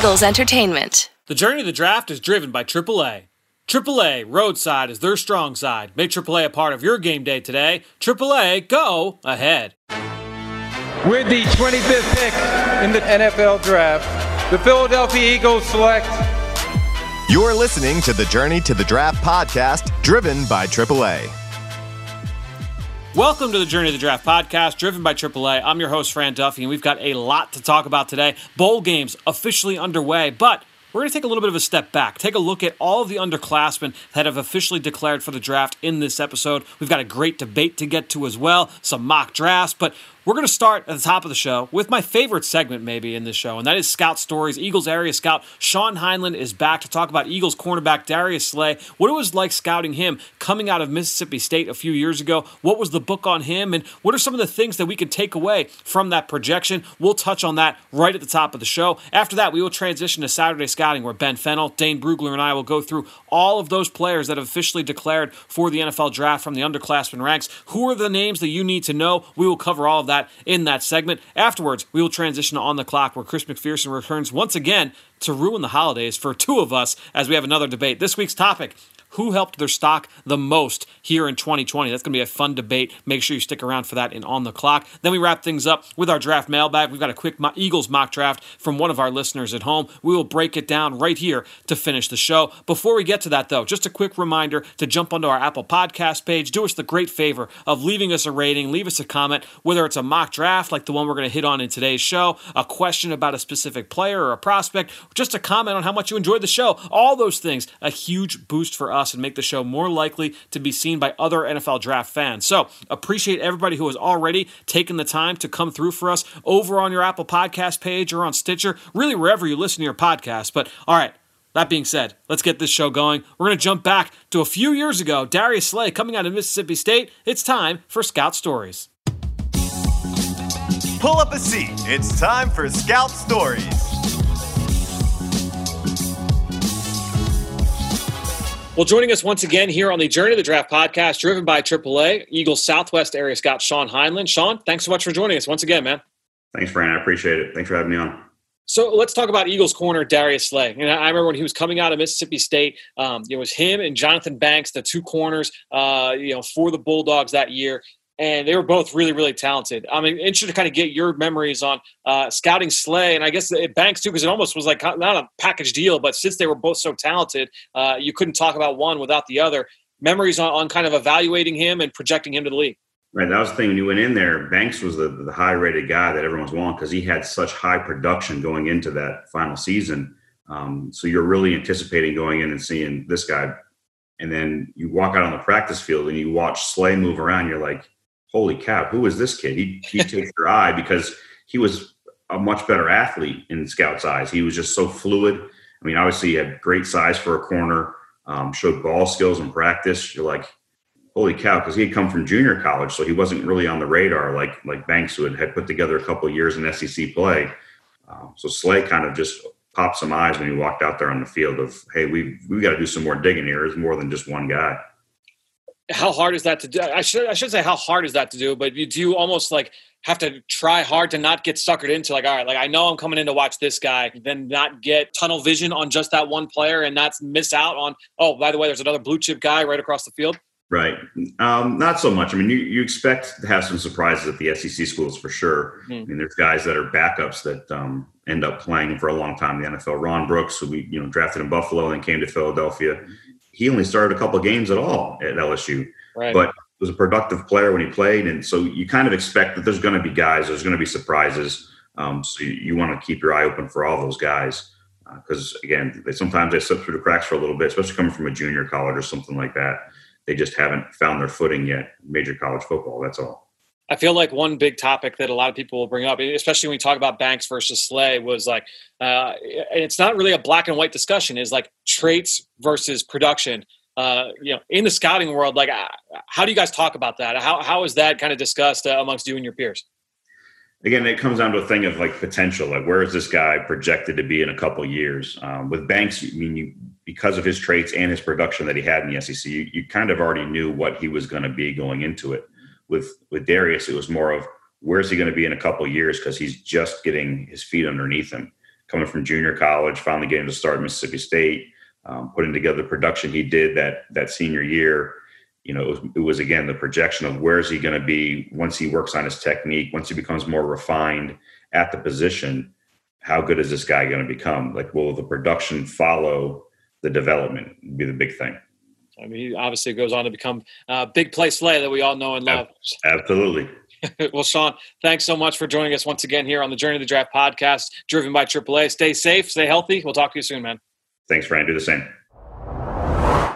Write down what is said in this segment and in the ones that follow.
Eagles Entertainment. The journey of the draft is driven by AAA. AAA Roadside is their strong side. Make AAA a a part of your game day today. AAA, go ahead. With the 25th pick in the NFL Draft, the Philadelphia Eagles select. You're listening to the Journey to the Draft podcast, driven by AAA. Welcome to the Journey of the Draft podcast, driven by AAA. I'm your host, Fran Duffy, and we've got a lot to talk about today. Bowl games officially underway, but we're going to take a little bit of a step back, take a look at all of the underclassmen that have officially declared for the draft in this episode. We've got a great debate to get to as well, some mock drafts, but we're going to start at the top of the show with my favorite segment, maybe, in this show, and that is Scout Stories. Eagles area scout Sean Heinlein is back to talk about Eagles cornerback Darius Slay, what it was like scouting him coming out of Mississippi State a few years ago, what was the book on him, and what are some of the things that we can take away from that projection. We'll touch on that right at the top of the show. After that, we will transition to Saturday scouting, where Ben Fennell, Dane Brugler, and I will go through all of those players that have officially declared for the NFL draft from the underclassmen ranks. Who are the names that you need to know? We will cover all of that in that segment. Afterwards, we will transition On the Clock, where Chris McPherson returns once again to ruin the holidays for two of us as we have another debate. This week's topic who helped their stock the most here in 2020. That's going to be a fun debate. Make sure you stick around for that in On the Clock. Then we wrap things up with our draft mailbag. We've got a quick Eagles mock draft from one of our listeners at home. We will break it down right here to finish the show. Before we get to that, though, just a quick reminder to jump onto our Apple Podcast page. Do us the great favor of leaving us a rating, leave us a comment, whether it's a mock draft like the one we're going to hit on in today's show, a question about a specific player or a prospect, just a comment on how much you enjoyed the show. All those things, a huge boost for us and make the show more likely to be seen by other NFL draft fans. So appreciate everybody who has already taken the time to come through for us over on your Apple Podcast page or on Stitcher, really wherever you listen to your podcast. But all right. That being said, let's get this show going. We're going to jump back to a few years ago. Darius Slay coming out of Mississippi State. It's time for Scout Stories. Pull up a seat. It's time for Scout Stories. Well, joining us once again here on the Journey of the Draft podcast, driven by AAA, Eagles Southwest area scout Sean Heinlein. Sean, thanks so much for joining us once again, man. Thanks, Fran. I appreciate it. Thanks for having me on. So let's talk about Eagles corner Darius Slay. And I remember when he was coming out of Mississippi State, um, it was him and Jonathan Banks, the two corners, uh, you know, for the Bulldogs that year and they were both really, really talented. I'm interested to kind of get your memories on uh, scouting Slay, and I guess it Banks too, because it almost was like not a package deal, but since they were both so talented, uh, you couldn't talk about one without the other. Memories on, on, kind of evaluating him and projecting him to the league. Right, that was the thing when you went in there. Banks was the, the high-rated guy that everyone's wanting because he had such high production going into that final season. Um, so you're really anticipating going in and seeing this guy, and then you walk out on the practice field and you watch Slay move around. You're like holy cow, who is this kid? He, he takes your eye because he was a much better athlete in Scout's eyes. He was just so fluid. I mean, obviously, he had great size for a corner, um, showed ball skills in practice. You're like, holy cow, because he had come from junior college, so he wasn't really on the radar like like Banks, who had, had put together a couple years in SEC play. Um, so Slay kind of just popped some eyes when he walked out there on the field of, hey, we we got to do some more digging here. It's more than just one guy how hard is that to do? I should I should say how hard is that to do, but you do you almost like have to try hard to not get suckered into like all right, like I know I'm coming in to watch this guy, then not get tunnel vision on just that one player and not miss out on oh by the way, there's another blue chip guy right across the field. Right. Um, not so much. I mean, you, you expect to have some surprises at the SEC schools for sure. Mm. I mean, there's guys that are backups that um, end up playing for a long time in the NFL. Ron Brooks, who we you know drafted in Buffalo and then came to Philadelphia he only started a couple of games at all at LSU, right. but was a productive player when he played. And so you kind of expect that there's going to be guys, there's going to be surprises. Um, so you, you want to keep your eye open for all those guys because uh, again, they, sometimes they slip through the cracks for a little bit, especially coming from a junior college or something like that. They just haven't found their footing yet. Major college football. That's all. I feel like one big topic that a lot of people will bring up, especially when we talk about Banks versus Slay, was like, uh, it's not really a black and white discussion. Is like traits versus production. Uh, you know, in the scouting world, like, uh, how do you guys talk about that? How how is that kind of discussed uh, amongst you and your peers? Again, it comes down to a thing of like potential. Like, where is this guy projected to be in a couple years? Um, with Banks, I mean, you because of his traits and his production that he had in the SEC, you, you kind of already knew what he was going to be going into it with with Darius, it was more of where's he going to be in a couple years because he's just getting his feet underneath him. coming from junior college, finally getting to start Mississippi State, um, putting together the production he did that that senior year. You know, it was, it was again the projection of where is he going to be once he works on his technique, once he becomes more refined at the position. How good is this guy going to become? Like, will the production follow the development? Be the big thing. I mean, he obviously goes on to become a big play Slay that we all know and love. Absolutely. well, Sean, thanks so much for joining us once again here on the Journey to the Draft podcast, driven by AAA. Stay safe, stay healthy. We'll talk to you soon, man. Thanks, Fran. Do the same.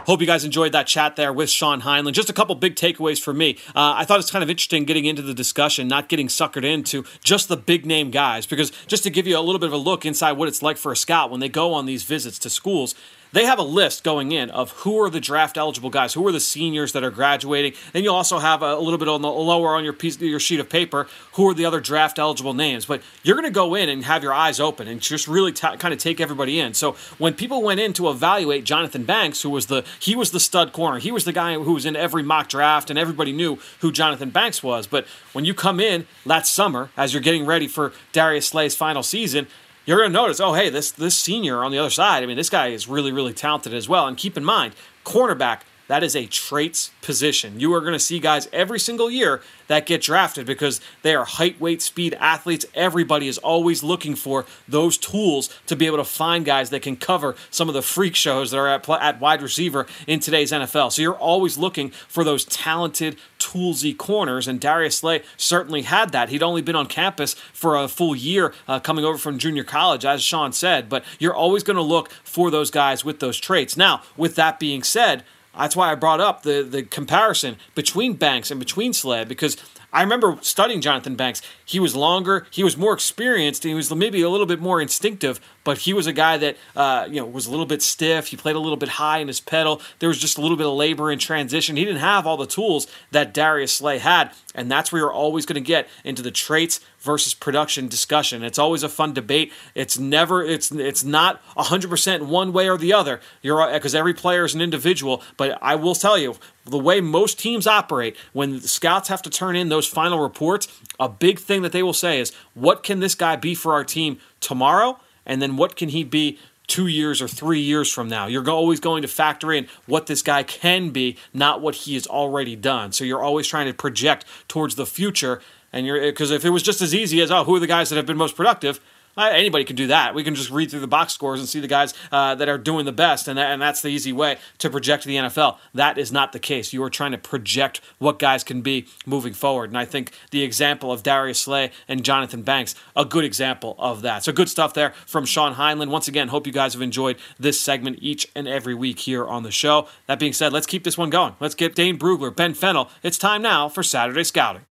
Hope you guys enjoyed that chat there with Sean Heinlen. Just a couple big takeaways for me. Uh, I thought it's kind of interesting getting into the discussion, not getting suckered into just the big name guys, because just to give you a little bit of a look inside what it's like for a scout when they go on these visits to schools, they have a list going in of who are the draft eligible guys, who are the seniors that are graduating. Then you'll also have a, little bit on the lower on your piece, your sheet of paper, who are the other draft eligible names. But you're going to go in and have your eyes open and just really t- kind of take everybody in. So when people went in to evaluate Jonathan Banks, who was the he was the stud corner, he was the guy who was in every mock draft, and everybody knew who Jonathan Banks was. But when you come in that summer, as you're getting ready for Darius Slay's final season, you're going to notice, oh, hey, this this senior on the other side. I mean, this guy is really, really talented as well. And keep in mind, cornerback that is a traits position. You are going to see guys every single year that get drafted because they are height, weight, speed athletes. Everybody is always looking for those tools to be able to find guys that can cover some of the freak shows that are at, at wide receiver in today's NFL. So you're always looking for those talented, toolsy corners, and Darius Slay certainly had that. He'd only been on campus for a full year uh, coming over from junior college, as Sean said, but you're always going to look for those guys with those traits. Now, with that being said, that's why I brought up the the comparison between Banks and between Slay because I remember studying Jonathan Banks. He was longer, he was more experienced, and he was maybe a little bit more instinctive, but he was a guy that uh, you know was a little bit stiff. He played a little bit high in his pedal. There was just a little bit of labor in transition. He didn't have all the tools that Darius Slay had, and that's where you're always going to get into the traits versus production discussion. It's always a fun debate. It's never it's it's not 100% one way or the other. You're because every player is an individual, but I will tell you the way most teams operate, when the scouts have to turn in those final reports, a big thing that they will say is, what can this guy be for our team tomorrow? And then what can he be two years or three years from now? You're always going to factor in what this guy can be, not what he has already done. So you're always trying to project towards the future. And you're because if it was just as easy as, oh, who are the guys that have been most productive? Anybody can do that. We can just read through the box scores and see the guys uh, that are doing the best, and, and that's the easy way to project the NFL. That is not the case. You are trying to project what guys can be moving forward, and I think the example of Darius Slay and Jonathan Banks, a good example of that. So good stuff there from Sean Heinlen. Once again, hope you guys have enjoyed this segment each and every week here on the show. That being said, let's keep this one going. Let's get Dane Brugler, Ben Fennell. It's time now for Saturday Scouting.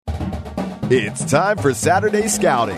It's time for Saturday Scouting.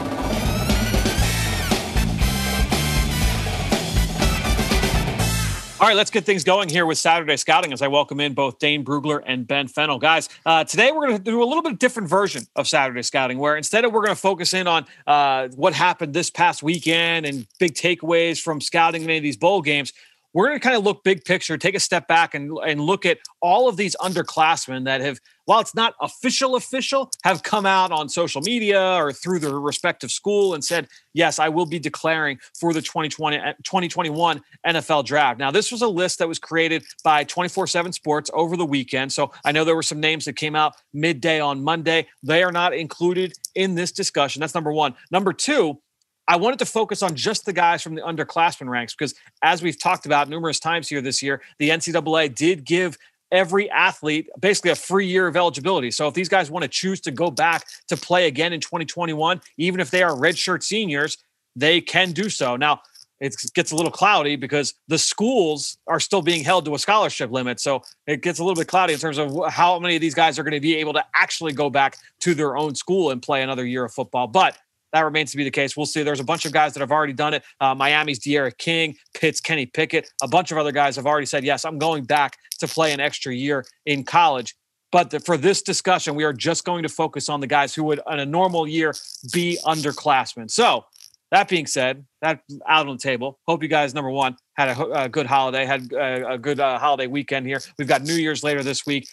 All right, let's get things going here with Saturday Scouting as I welcome in both Dane Brugler and Ben Fennell. Guys, uh, today we're going to do a little bit different version of Saturday Scouting where instead of we're going to focus in on uh, what happened this past weekend and big takeaways from scouting any of these bowl games, we're going to kind of look big picture, take a step back and, and look at all of these underclassmen that have, while it's not official, official, have come out on social media or through their respective school and said, yes, I will be declaring for the 2020, 2021 eh, NFL draft. Now, this was a list that was created by 24 7 Sports over the weekend. So I know there were some names that came out midday on Monday. They are not included in this discussion. That's number one. Number two, I wanted to focus on just the guys from the underclassmen ranks because, as we've talked about numerous times here this year, the NCAA did give every athlete basically a free year of eligibility. So if these guys want to choose to go back to play again in 2021, even if they are redshirt seniors, they can do so. Now, it gets a little cloudy because the schools are still being held to a scholarship limit. So it gets a little bit cloudy in terms of how many of these guys are going to be able to actually go back to their own school and play another year of football. But that remains to be the case. We'll see. There's a bunch of guys that have already done it. Uh, Miami's D'Eriq King, Pitt's Kenny Pickett, a bunch of other guys have already said, yes, I'm going back to play an extra year in college. But the, for this discussion, we are just going to focus on the guys who would, in a normal year, be underclassmen. So, that being said, that out on the table. Hope you guys, number one, had a, a good holiday, had a, a good uh, holiday weekend here. We've got New Year's later this week.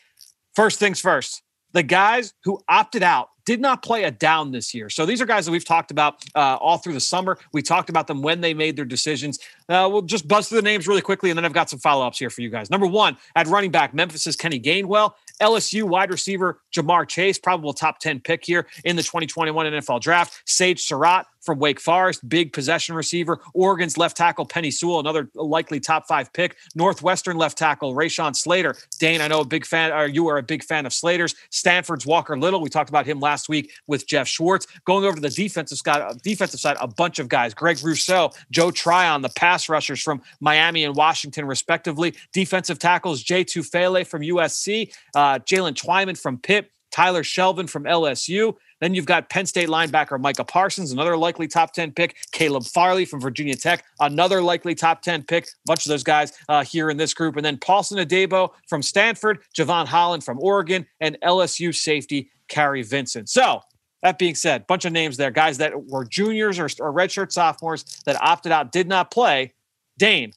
First things first, the guys who opted out did not play a down this year. So these are guys that we've talked about uh, all through the summer. We talked about them when they made their decisions. Uh, we'll just buzz through the names really quickly, and then I've got some follow ups here for you guys. Number one, at running back, Memphis's Kenny Gainwell. LSU wide receiver Ja'Marr Chase, probable top 10 pick here in the 2021 NFL draft. Sage Surratt, from Wake Forest, big possession receiver. Oregon's left tackle Penei Sewell, another likely top five pick. Northwestern left tackle Rashawn Slater. Dane, I know a big fan, or you are a big fan of Slater's. Stanford's Walker Little. We talked about him last week with Jeff Schwartz. Going over to the defensive side, defensive side, a bunch of guys: Greg Rousseau, Joe Tryon, the pass rushers from Miami and Washington, respectively. Defensive tackles Jay Tufele from USC, uh, Jalen Twyman from Pitt. Tyler Shelvin from LSU. Then you've got Penn State linebacker Micah Parsons, another likely top 10 pick. Caleb Farley from Virginia Tech, another likely top 10 pick. A bunch of those guys uh, here in this group. And then Paulson Adebo from Stanford, Jevon Holland from Oregon, and LSU safety Kary Vincent. So that being said, bunch of names there, guys that were juniors or, or redshirt sophomores that opted out, did not play. Dane,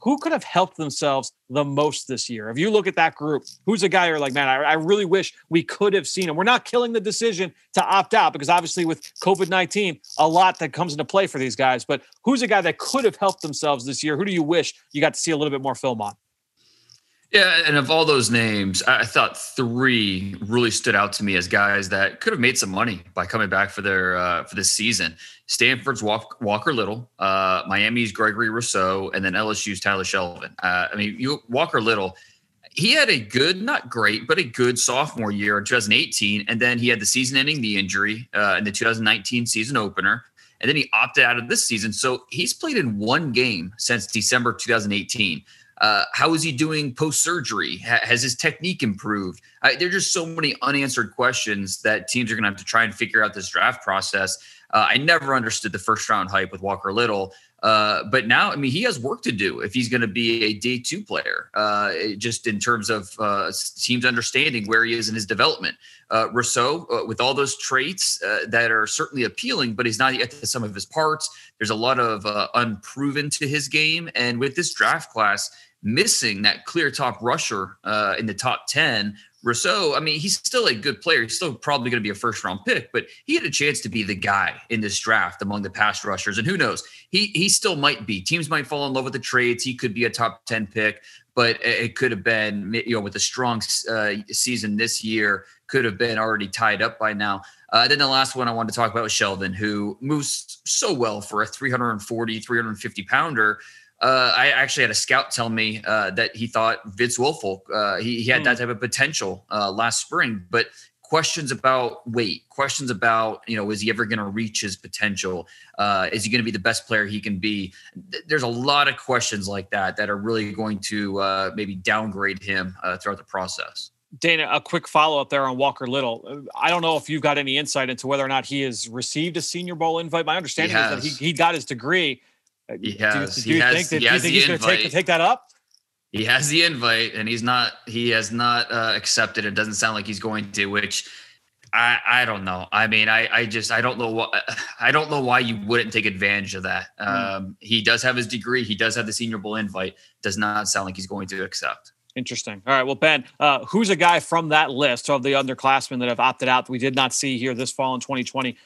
who could have helped themselves the most this year? If you look at that group, who's a guy you're like, man, I, I really wish we could have seen him. We're not killing the decision to opt out because obviously with COVID 19, a lot that comes into play for these guys. But who's a guy that could have helped themselves this year? Who do you wish you got to see a little bit more film on? Yeah, and of all those names, I thought three really stood out to me as guys that could have made some money by coming back for their uh, for this season. Stanford's Walker Little, uh, Miami's Gregory Rousseau, and then LSU's Tyler Shelvin. Uh, I mean, you, Walker Little, he had a good, not great, but a good sophomore year in 2018, and then he had the season-ending knee injury uh, in the 2019 season opener, and then he opted out of this season. So he's played in one game since December 2018. Uh, how is he doing post surgery? Ha- has his technique improved? Uh, there are just so many unanswered questions that teams are going to have to try and figure out this draft process. Uh, I never understood the first round hype with Walker Little. Uh, but now, I mean, he has work to do if he's going to be a day two player, uh, just in terms of teams understanding where he is in his development. Rousseau, with all those traits that are certainly appealing, but he's not yet to some of his parts. There's a lot of unproven to his game. And with this draft class, missing that clear top rusher in the top 10 Rousseau, I mean, he's still a good player. He's still probably going to be a first round pick, but he had a chance to be the guy in this draft among the pass rushers. And who knows? He he still might be. Teams might fall in love with the trades. He could be a top 10 pick, but it could have been, you know, with a strong uh, season this year, could have been already tied up by now. Uh, then the last one I wanted to talk about was Shelvin, who moves so well for a 340, 350 pounder. Uh, I actually had a scout tell me uh, that he thought Vince Wilfork, uh, he, he, had mm. that type of potential uh, last spring, but questions about weight, questions about, you know, is he ever going to reach his potential? Uh, is he going to be the best player he can be? There's a lot of questions like that that are really going to uh, maybe downgrade him throughout the process. Dane, a quick follow up there on Walker Little. I don't know if you've got any insight into whether or not he has received a Senior Bowl invite. My understanding is that he, he got his degree he has. Do, do you has, think that he you think he's going to take take that up? He has the invite, and he's not. He has not uh, accepted. It doesn't sound like he's going to. Which I I don't know. I mean, I I just I don't know what I don't know why you wouldn't take advantage of that. Hmm. Um, he does have his degree. He does have the Senior Bowl invite. Does not sound like he's going to accept. Interesting. All right. Well, Ben, uh, who's a guy from that list of the underclassmen that have opted out that we did not see here this fall in 2020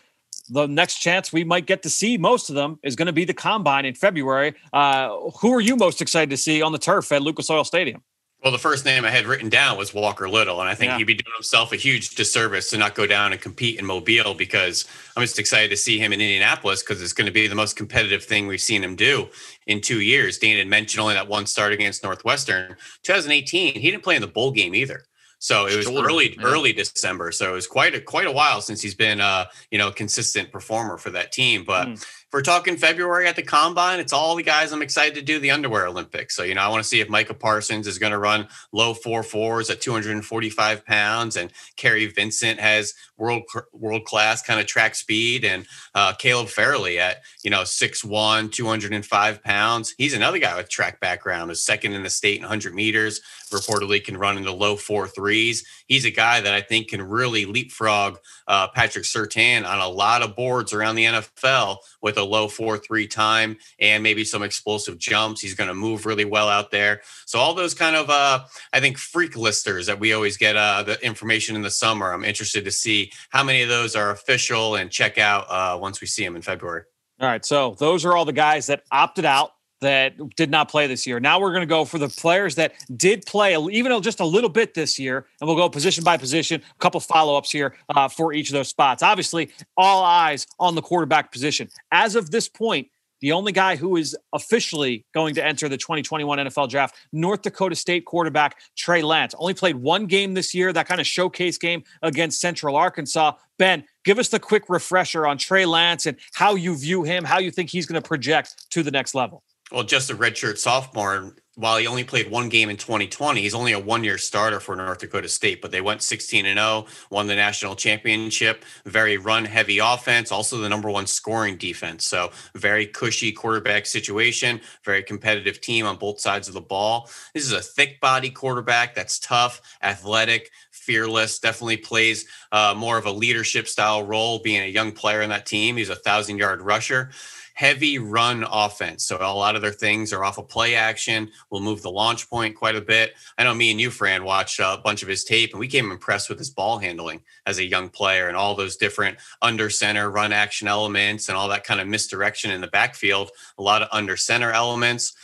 the next chance we might get to see most of them is going to be the combine in February. Uh, who are you most excited to see on the turf at Lucas Oil Stadium? Well, the first name I had written down was Walker Little, and I think yeah. he'd be doing himself a huge disservice to not go down and compete in Mobile because I'm just excited to see him in Indianapolis because it's going to be the most competitive thing we've seen him do in two years. Dan had mentioned only that one start against Northwestern. 2018, he didn't play in the bowl game either. So it was Shoulder, early, yeah. early December. So it was quite a quite a while since he's been uh, you know, consistent performer for that team. But mm we're talking February at the combine, it's all the guys I'm excited to do the underwear Olympics. So, you know, I want to see if Micah Parsons is going to run low four fours at 245 pounds and Kary Vincent has world world class kind of track speed and uh, Caleb Farley at, you know, 6'1, 205 pounds. He's another guy with track background, is second in the state in 100 meters, reportedly can run in the low four threes. He's a guy that I think can really leapfrog uh, Patrick Surtain on a lot of boards around the NFL with a low 4 3 time and maybe some explosive jumps. He's going to move really well out there. So, all those kind of, uh, I think, freak listers that we always get uh, the information in the summer, I'm interested to see how many of those are official and check out uh, once we see them in February. All right. So, those are all the guys that opted out that did not play this year. Now we're going to go for the players that did play, even just a little bit this year, and we'll go position by position. A couple follow ups here uh, for each of those spots. Obviously, all eyes on the quarterback position. As of this point, the only guy who is officially going to enter the 2021 NFL draft, North Dakota State quarterback Trey Lance. Only played one game this year, that kind of showcase game against Central Arkansas. Ben, give us the quick refresher on Trey Lance and how you view him, how you think he's going to project to the next level. Well, just a redshirt sophomore. While he only played one game in 2020, he's only a one-year starter for North Dakota State. But they went 16 and 0, won the national championship. Very run-heavy offense, also the number one scoring defense. So very cushy quarterback situation. Very competitive team on both sides of the ball. This is a thick-body quarterback that's tough, athletic, fearless. Definitely plays uh, more of a leadership style role, being a young player in that team. He's a thousand-yard rusher heavy run offense. So a lot of their things are off of play action. We'll move the launch point quite a bit. I know me and you, Fran, watched a bunch of his tape, and we came impressed with his ball handling as a young player and all those different under center run action elements and all that kind of misdirection in the backfield. A lot of under center elements.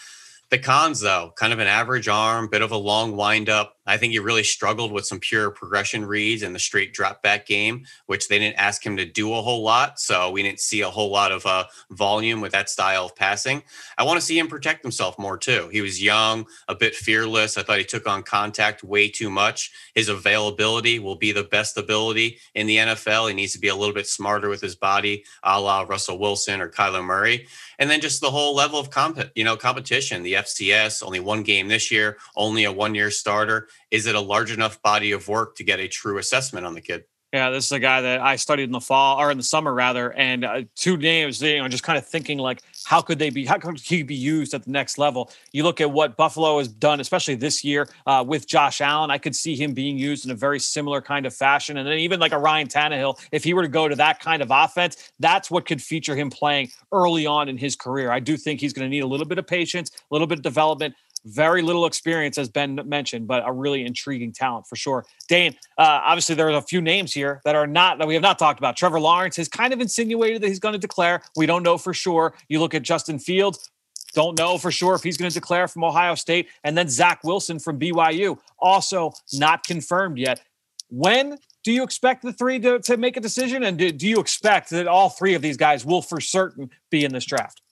The cons, though, kind of an average arm, bit of a long windup. I think he really struggled with some pure progression reads and the straight drop back game, which they didn't ask him to do a whole lot. So we didn't see a whole lot of uh, volume with that style of passing. I want to see him protect himself more, too. He was young, a bit fearless. I thought he took on contact way too much. His availability will be the best ability in the NFL. He needs to be a little bit smarter with his body, a la Russell Wilson or Kyler Murray and then just the whole level of comp, you know, competition. The FCS, only one game this year, only a one-year starter. Is it a large enough body of work to get a true assessment on the kid? Yeah, this is a guy that I studied in the fall or in the summer rather, and uh, two names. You know, just kind of thinking like, how could they be? How could he be used at the next level? You look at what Buffalo has done, especially this year uh, with Josh Allen. I could see him being used in a very similar kind of fashion, and then even like a Ryan Tannehill, if he were to go to that kind of offense, that's what could feature him playing early on in his career. I do think he's going to need a little bit of patience, a little bit of development very little experience, as Ben mentioned, but a really intriguing talent for sure. Dane, uh, obviously, there are a few names here that are not that we have not talked about. Trevor Lawrence has kind of insinuated that he's going to declare. We don't know for sure. You look at Justin Fields, don't know for sure if he's going to declare from Ohio State, and then Zach Wilson from BYU, also not confirmed yet. When do you expect the three to, to make a decision? And do, do you expect that all three of these guys will for certain be in this draft?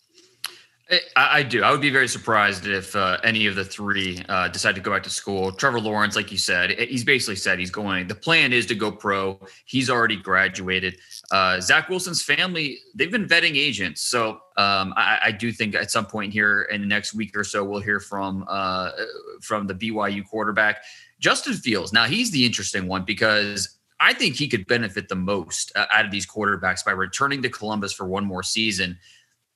I, I, do. I would be very surprised if uh, any of the three uh, decide to go back to school. Trevor Lawrence, like you said, he's basically said he's going. The plan is to go pro. He's already graduated. Uh, Zach Wilson's family, they've been vetting agents. So um, I, I, do think at some point here in the next week or so, we'll hear from uh, from the BYU quarterback, Justin Fields. Now he's the interesting one because I think he could benefit the most uh, out of these quarterbacks by returning to Columbus for one more season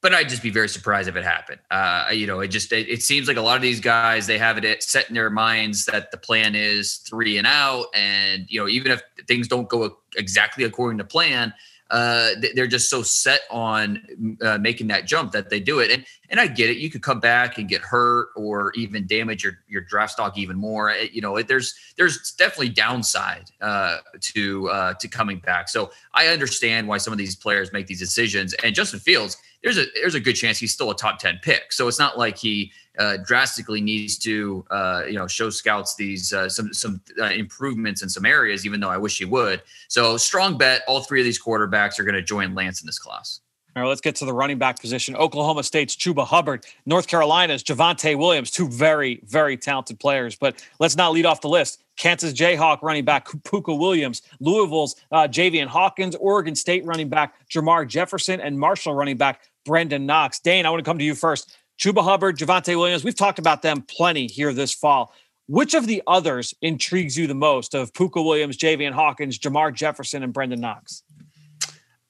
but I'd just be very surprised if it happened. Uh, you know, it just it, it, seems like a lot of these guys they have it set in their minds that the plan is three and out, and you know, even if things don't go exactly according to plan, uh, they're just so set on uh, making that jump that they do it. And and I get it. You could come back and get hurt or even damage your your draft stock even more. It, you know, it, there's there's definitely downside uh, to uh, to coming back. So I understand why some of these players make these decisions. And Justin Fields, there's a there's a good chance he's still a top ten pick. So it's not like he uh, drastically needs to uh, you know show scouts these uh, some some uh, improvements in some areas. Even though I wish he would. So strong bet. All three of these quarterbacks are going to join Lance in this class. All right, let's get to the running back position. Oklahoma State's Chuba Hubbard, North Carolina's Javonte Williams, two very, very talented players. But let's not lead off the list. Kansas Jayhawk running back Pooka Williams, Louisville's uh, Javian Hawkins, Oregon State running back Jermar Jefferson, and Marshall running back Brenden Knox. Dane, I want to come to you first. Chuba Hubbard, Javonte Williams, we've talked about them plenty here this fall. Which of the others intrigues you the most of Pooka Williams, Javian Hawkins, Jermar Jefferson, and Brenden Knox?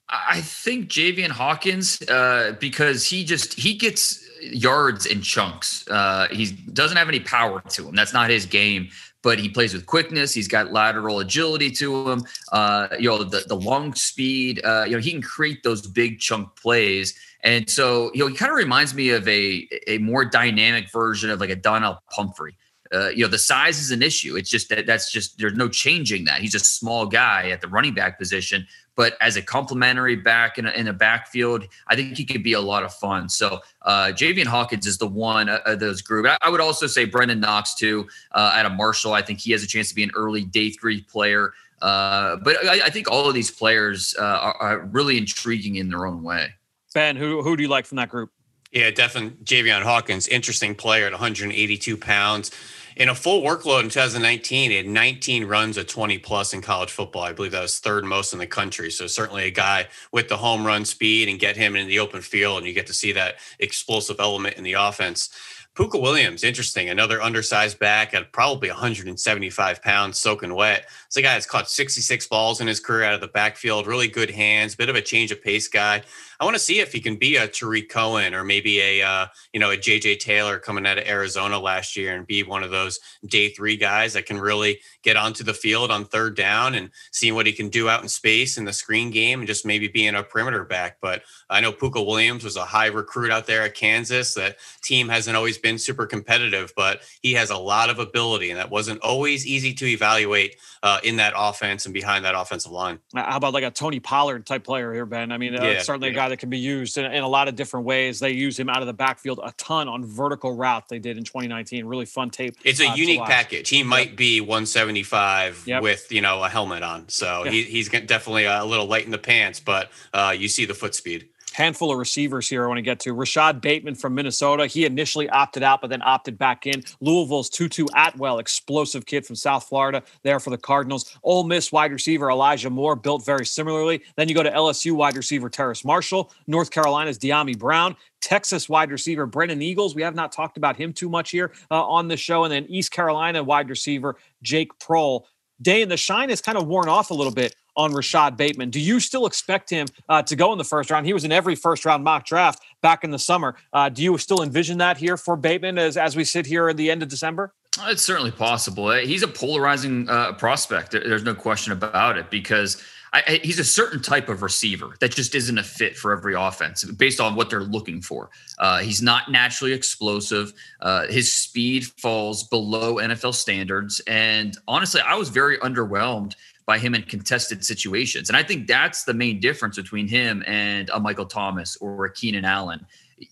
I think Javian Hawkins, uh, because he just he gets yards in chunks. Uh, he doesn't have any power to him. That's not his game. But he plays with quickness. He's got lateral agility to him. Uh, you know, the, the long speed, uh, you know, he can create those big chunk plays. And so, you know, he kind of reminds me of a, a more dynamic version of like a Donnel Pumphrey. Uh, you know, the size is an issue. It's just that that's just there's no changing that. He's a small guy at the running back position, but as a complementary back in a, in a backfield, I think he could be a lot of fun. So uh, Javian Hawkins is the one of those group. I, I would also say Brenden Knox too uh, at a Marshall. I think he has a chance to be an early day three player. Uh, but I, I, think all of these players uh, are, are, really intriguing in their own way. Ben, who who do you like from that group? Yeah, definitely Javian Hawkins, interesting player at 182 pounds in a full workload in 2019, he had 19 runs of 20 plus in college football. I believe that was third most in the country. So certainly a guy with the home run speed and get him in the open field, and you get to see that explosive element in the offense. Pooka Williams, interesting. Another undersized back at probably 175 pounds, soaking wet. It's a guy that's caught 66 balls in his career out of the backfield. Really good hands, bit of a change of pace guy. I want to see if he can be a Tarik Cohen or maybe a uh, you know a JJ Taylor coming out of Arizona last year and be one of those day three guys that can really get onto the field on third down and see what he can do out in space in the screen game and just maybe being a perimeter back. But I know Pooka Williams was a high recruit out there at Kansas. That team hasn't always been super competitive, but he has a lot of ability, and that wasn't always easy to evaluate uh, in that offense and behind that offensive line. How about like a Tony Pollard type player here, Ben? I mean, uh, yeah, certainly yeah. a guy that can be used in, in, a lot of different ways. They use him out of the backfield a ton on vertical routes. They did in 2019. Really fun tape. It's a uh, unique package. He might yep. be 175 yep. with you know a helmet on, so he, he's definitely a little light in the pants, but uh, you see the foot speed handful of receivers here I want to get to. Rashod Bateman from Minnesota. He initially opted out, but then opted back in. Louisville's Tutu Atwell, explosive kid from South Florida, there for the Cardinals. Ole Miss wide receiver Elijah Moore, built very similarly. Then you go to LSU wide receiver Terrace Marshall, North Carolina's Dyami Brown, Texas wide receiver Brennan Eagles. We have not talked about him too much here uh, on the show. And then East Carolina wide receiver Blake Proehl. Day in the shine has kind of worn off a little bit on Rashod Bateman. Do you still expect him uh, to go in the first round? He was in every first round mock draft back in the summer. Uh, do you still envision that here for Bateman as, as we sit here at the end of December? It's certainly possible. He's a polarizing uh, prospect. There's no question about it because I, he's a certain type of receiver that just isn't a fit for every offense based on what they're looking for. Uh, he's not naturally explosive. Uh, his speed falls below NFL standards. And honestly, I was very underwhelmed by him in contested situations. And I think that's the main difference between him and a Michael Thomas or a Keenan Allen.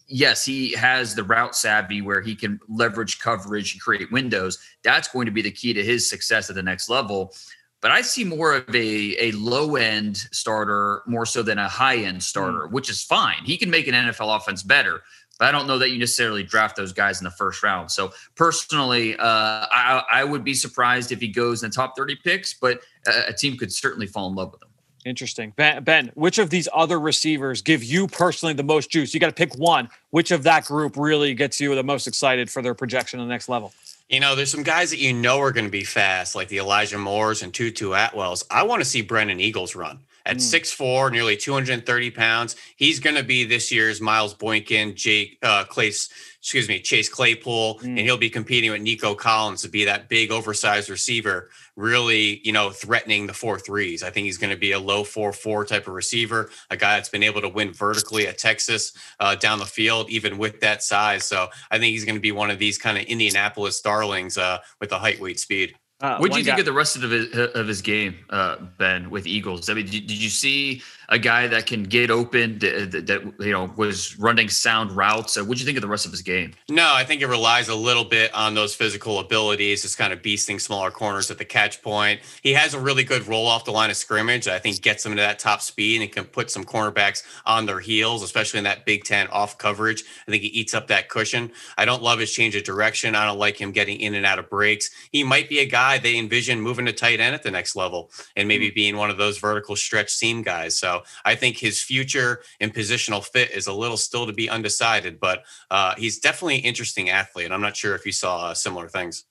Yes, he has the route savvy where he can leverage coverage and create windows. That's going to be the key to his success at the next level. But I see more of a, a low end starter more so than a high end starter, mm. which is fine. He can make an NFL offense better. But I don't know that you necessarily draft those guys in the first round. So personally, uh, I, I, would be surprised if he goes in the top 30 picks, but a, a team could certainly fall in love with him. Interesting. Ben, ben, which of these other receivers give you personally the most juice? You got to pick one. Which of that group really gets you the most excited for their projection on the next level? You know, there's some guys that you know are going to be fast, like the Elijah Moores and Tutu Atwells. I want to see Brennan Eagles run at mm. 6'4, nearly 230 pounds. He's going to be this year's Miles Boykin, Jake uh, Clace, excuse me, Chase Claypool, mm. and he'll be competing with Nico Collins to be that big, oversized receiver, really, you know, threatening the four threes. I think he's going to be a low four four type of receiver, a guy that's been able to win vertically at Texas uh, down the field, even with that size. So I think he's going to be one of these kind of Indianapolis darlings uh, with the height, weight, speed. Uh, what do you think of the rest of his of his game, uh, Ben, with Eagles? I mean, did, did you see a guy that can get open that, that, you know was running sound routes. What do you think of the rest of his game? No, I think it relies a little bit on those physical abilities, just kind of beasting smaller corners at the catch point. He has a really good roll off the line of scrimmage. I think gets him to that top speed and can put some cornerbacks on their heels, especially in that Big Ten off coverage. I think he eats up that cushion. I don't love his change of direction. I don't like him getting in and out of breaks. He might be a guy they envision moving to tight end at the next level and maybe hmm. being one of those vertical stretch seam guys. So I think his future and positional fit is a little still to be undecided, but uh, he's definitely an interesting athlete. I'm not sure if you saw uh, similar things.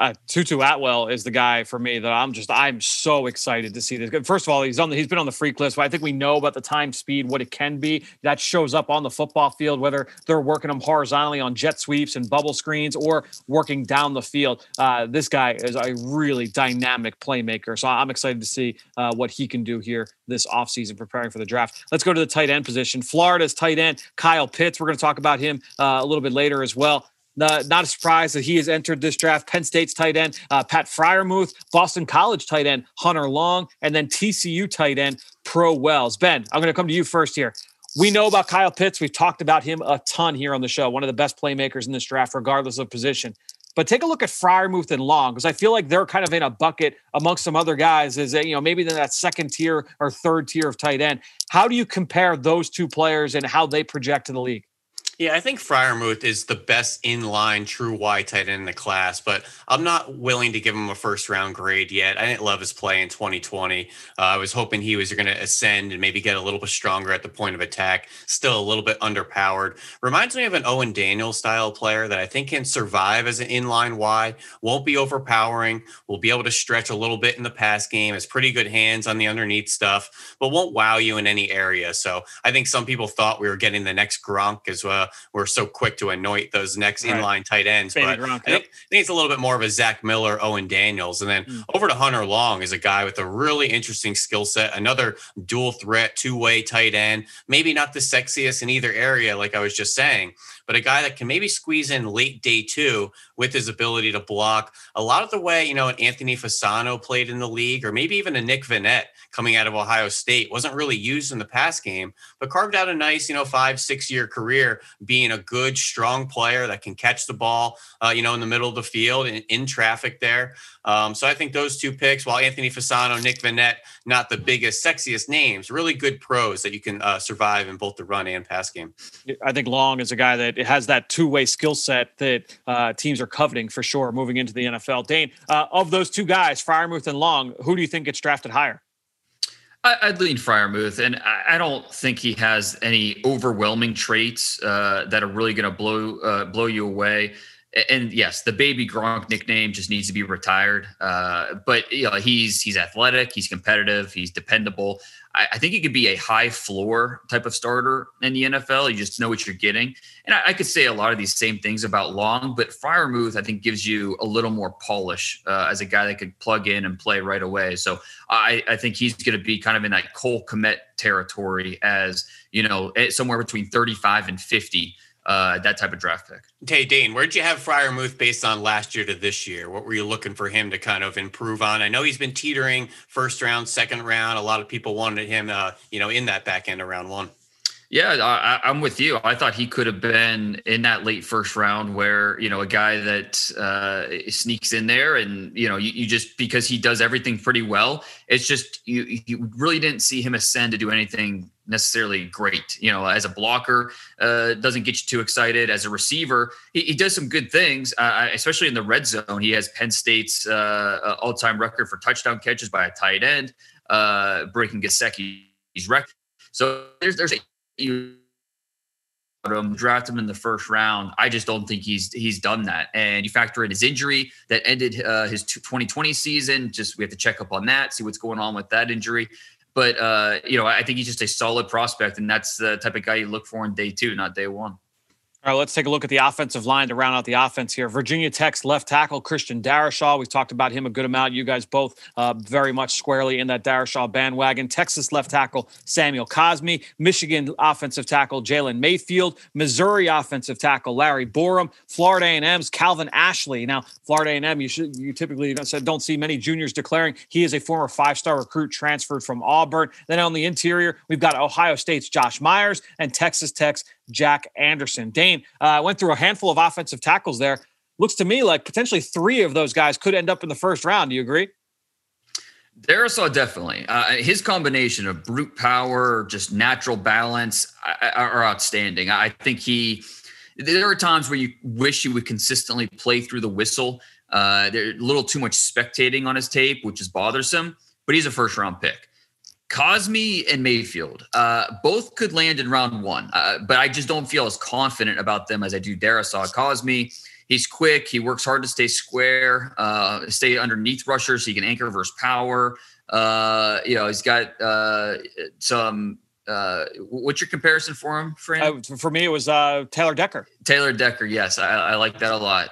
Uh, Tutu Atwell is the guy for me that I'm just I'm so excited to see this. First of all, he's on the, he's been on the freak list. I think we know about the time speed, what it can be. That shows up on the football field, whether they're working him horizontally on jet sweeps and bubble screens or working down the field. Uh, this guy is a really dynamic playmaker. So I'm excited to see uh, what he can do here this offseason preparing for the draft. Let's go to the tight end position. Florida's tight end, Kyle Pitts. We're going to talk about him uh, a little bit later as well. Uh, not a surprise that he has entered this draft. Penn State's tight end, uh, Pat Freiermuth, Boston College tight end, Hunter Long, and then TCU tight end, Pro Wells. Ben, I'm going to come to you first here. We know about Kyle Pitts. We've talked about him a ton here on the show. One of the best playmakers in this draft, regardless of position. But take a look at Freiermuth and Long because I feel like they're kind of in a bucket amongst some other guys. Is that you know maybe in that second tier or third tier of tight end? How do you compare those two players and how they project to the league? Yeah, I think Freiermuth is the best inline true wide tight end in the class, but I'm not willing to give him a first round grade yet. I didn't love his play in 2020. Uh, I was hoping he was going to ascend and maybe get a little bit stronger at the point of attack. Still a little bit underpowered. Reminds me of an Owen Daniels style player that I think can survive as an inline wide, won't be overpowering, will be able to stretch a little bit in the pass game, has pretty good hands on the underneath stuff, but won't wow you in any area. So I think some people thought we were getting the next Gronk as well we're so quick to anoint those next right. inline tight ends. Baby but I, think, I, think, it's a little bit more of a Zach Miller, Owen Daniels. And then mm. over to Hunter Long is a guy with a really interesting skill set, another dual threat, two way tight end. Maybe not the sexiest in either area, like I was just saying, but a guy that can maybe squeeze in late day two with his ability to block a lot of the way, you know, an Anthony Fasano played in the league, or maybe even a Nick Vannett coming out of Ohio State wasn't really used in the pass game, but carved out a nice, you know, five, six year career being a good, strong player that can catch the ball, uh, you know, in the middle of the field and in traffic there. Um, so I think those two picks, while Anthony Fasano, Nick Vannett, not the biggest, sexiest names, really good pros that you can uh, survive in both the run and pass game. I think Long is a guy that has that two way skill set that uh, teams are coveting for sure moving into the NFL. Dane, uh, of those two guys, Freiermuth and Long, who do you think gets drafted higher? I'd lean Freiermuth, and I don't think he has any overwhelming traits uh, that are really going to blow uh, blow you away and yes, the baby Gronk nickname just needs to be retired. Uh, but you know, he's he's athletic, he's competitive, he's dependable. I, I, think he could be a high floor type of starter in the NFL. You just know what you're getting. And I, I could say a lot of these same things about Long, but Freiermuth I think gives you a little more polish uh, as a guy that could plug in and play right away. So I, I think he's going to be kind of in that Cole Kmet territory as you know eh, somewhere between 35 and 50 uh, that type of draft pick. Hey, Dane, where'd you have Freiermuth based on last year to this year? What were you looking for him to kind of improve on? I know he's been teetering first round, second round. A lot of people wanted him, uh, you know, in that back end of round one. Yeah, I, am with you. I thought he could have been in that late first round where, you know, a guy that uh, sneaks in there and, you know, you, you, just because he does everything pretty well, it's just you, you really didn't see him ascend to do anything necessarily great. You know, as a blocker, uh, doesn't get you too excited. As a receiver, he, he does some good things, uh, especially in the red zone. He has Penn State's uh, all time record for touchdown catches by a tight end, uh, breaking Gesicki's record. So there's, there's a you him, draft him in the first round. I just don't think he's he's done that. And you factor in his injury that ended uh, his 2020 season. Just we have to check up on that, see what's going on with that injury. But uh, you know, I think he's just a solid prospect, and that's the type of guy you look for in day two, not day one. All right, let's take a look at the offensive line to round out the offense here. Virginia Tech's left tackle, Christian Darrisaw. We've talked about him a good amount. You guys both uh, very much squarely in that Darrisaw bandwagon. Texas left tackle, Samuel Cosmi. Michigan offensive tackle, Jalen Mayfield. Missouri offensive tackle, Larry Borom. Florida A&M's Calvin Ashley. Now, Florida A&M, you should you typically don't see many juniors declaring. He is a former five-star recruit transferred from Auburn. Then on the interior, we've got Ohio State's Josh Myers and Texas Tech's Jack Anderson. Dane uh, went through a handful of offensive tackles there. Looks to me like potentially three of those guys could end up in the first round. Do you agree? Darrisaw definitely. Uh, his combination of brute power, just natural balance, are outstanding. I think he. There are times where you wish he would consistently play through the whistle. Uh, there's a little too much spectating on his tape, which is bothersome. But he's a first round pick. Cosmi and Mayfield, uh, both could land in round one, uh, but I just don't feel as confident about them as I do Darrisaw. Cosmi, He's quick. He works hard to stay square, uh, stay underneath rushers. So he can anchor versus power. Uh, you know, he's got uh, some. Uh, what's your comparison for him, Fran? Uh, for me, it was uh, Taylor Decker. Taylor Decker, yes, I, I like that a lot.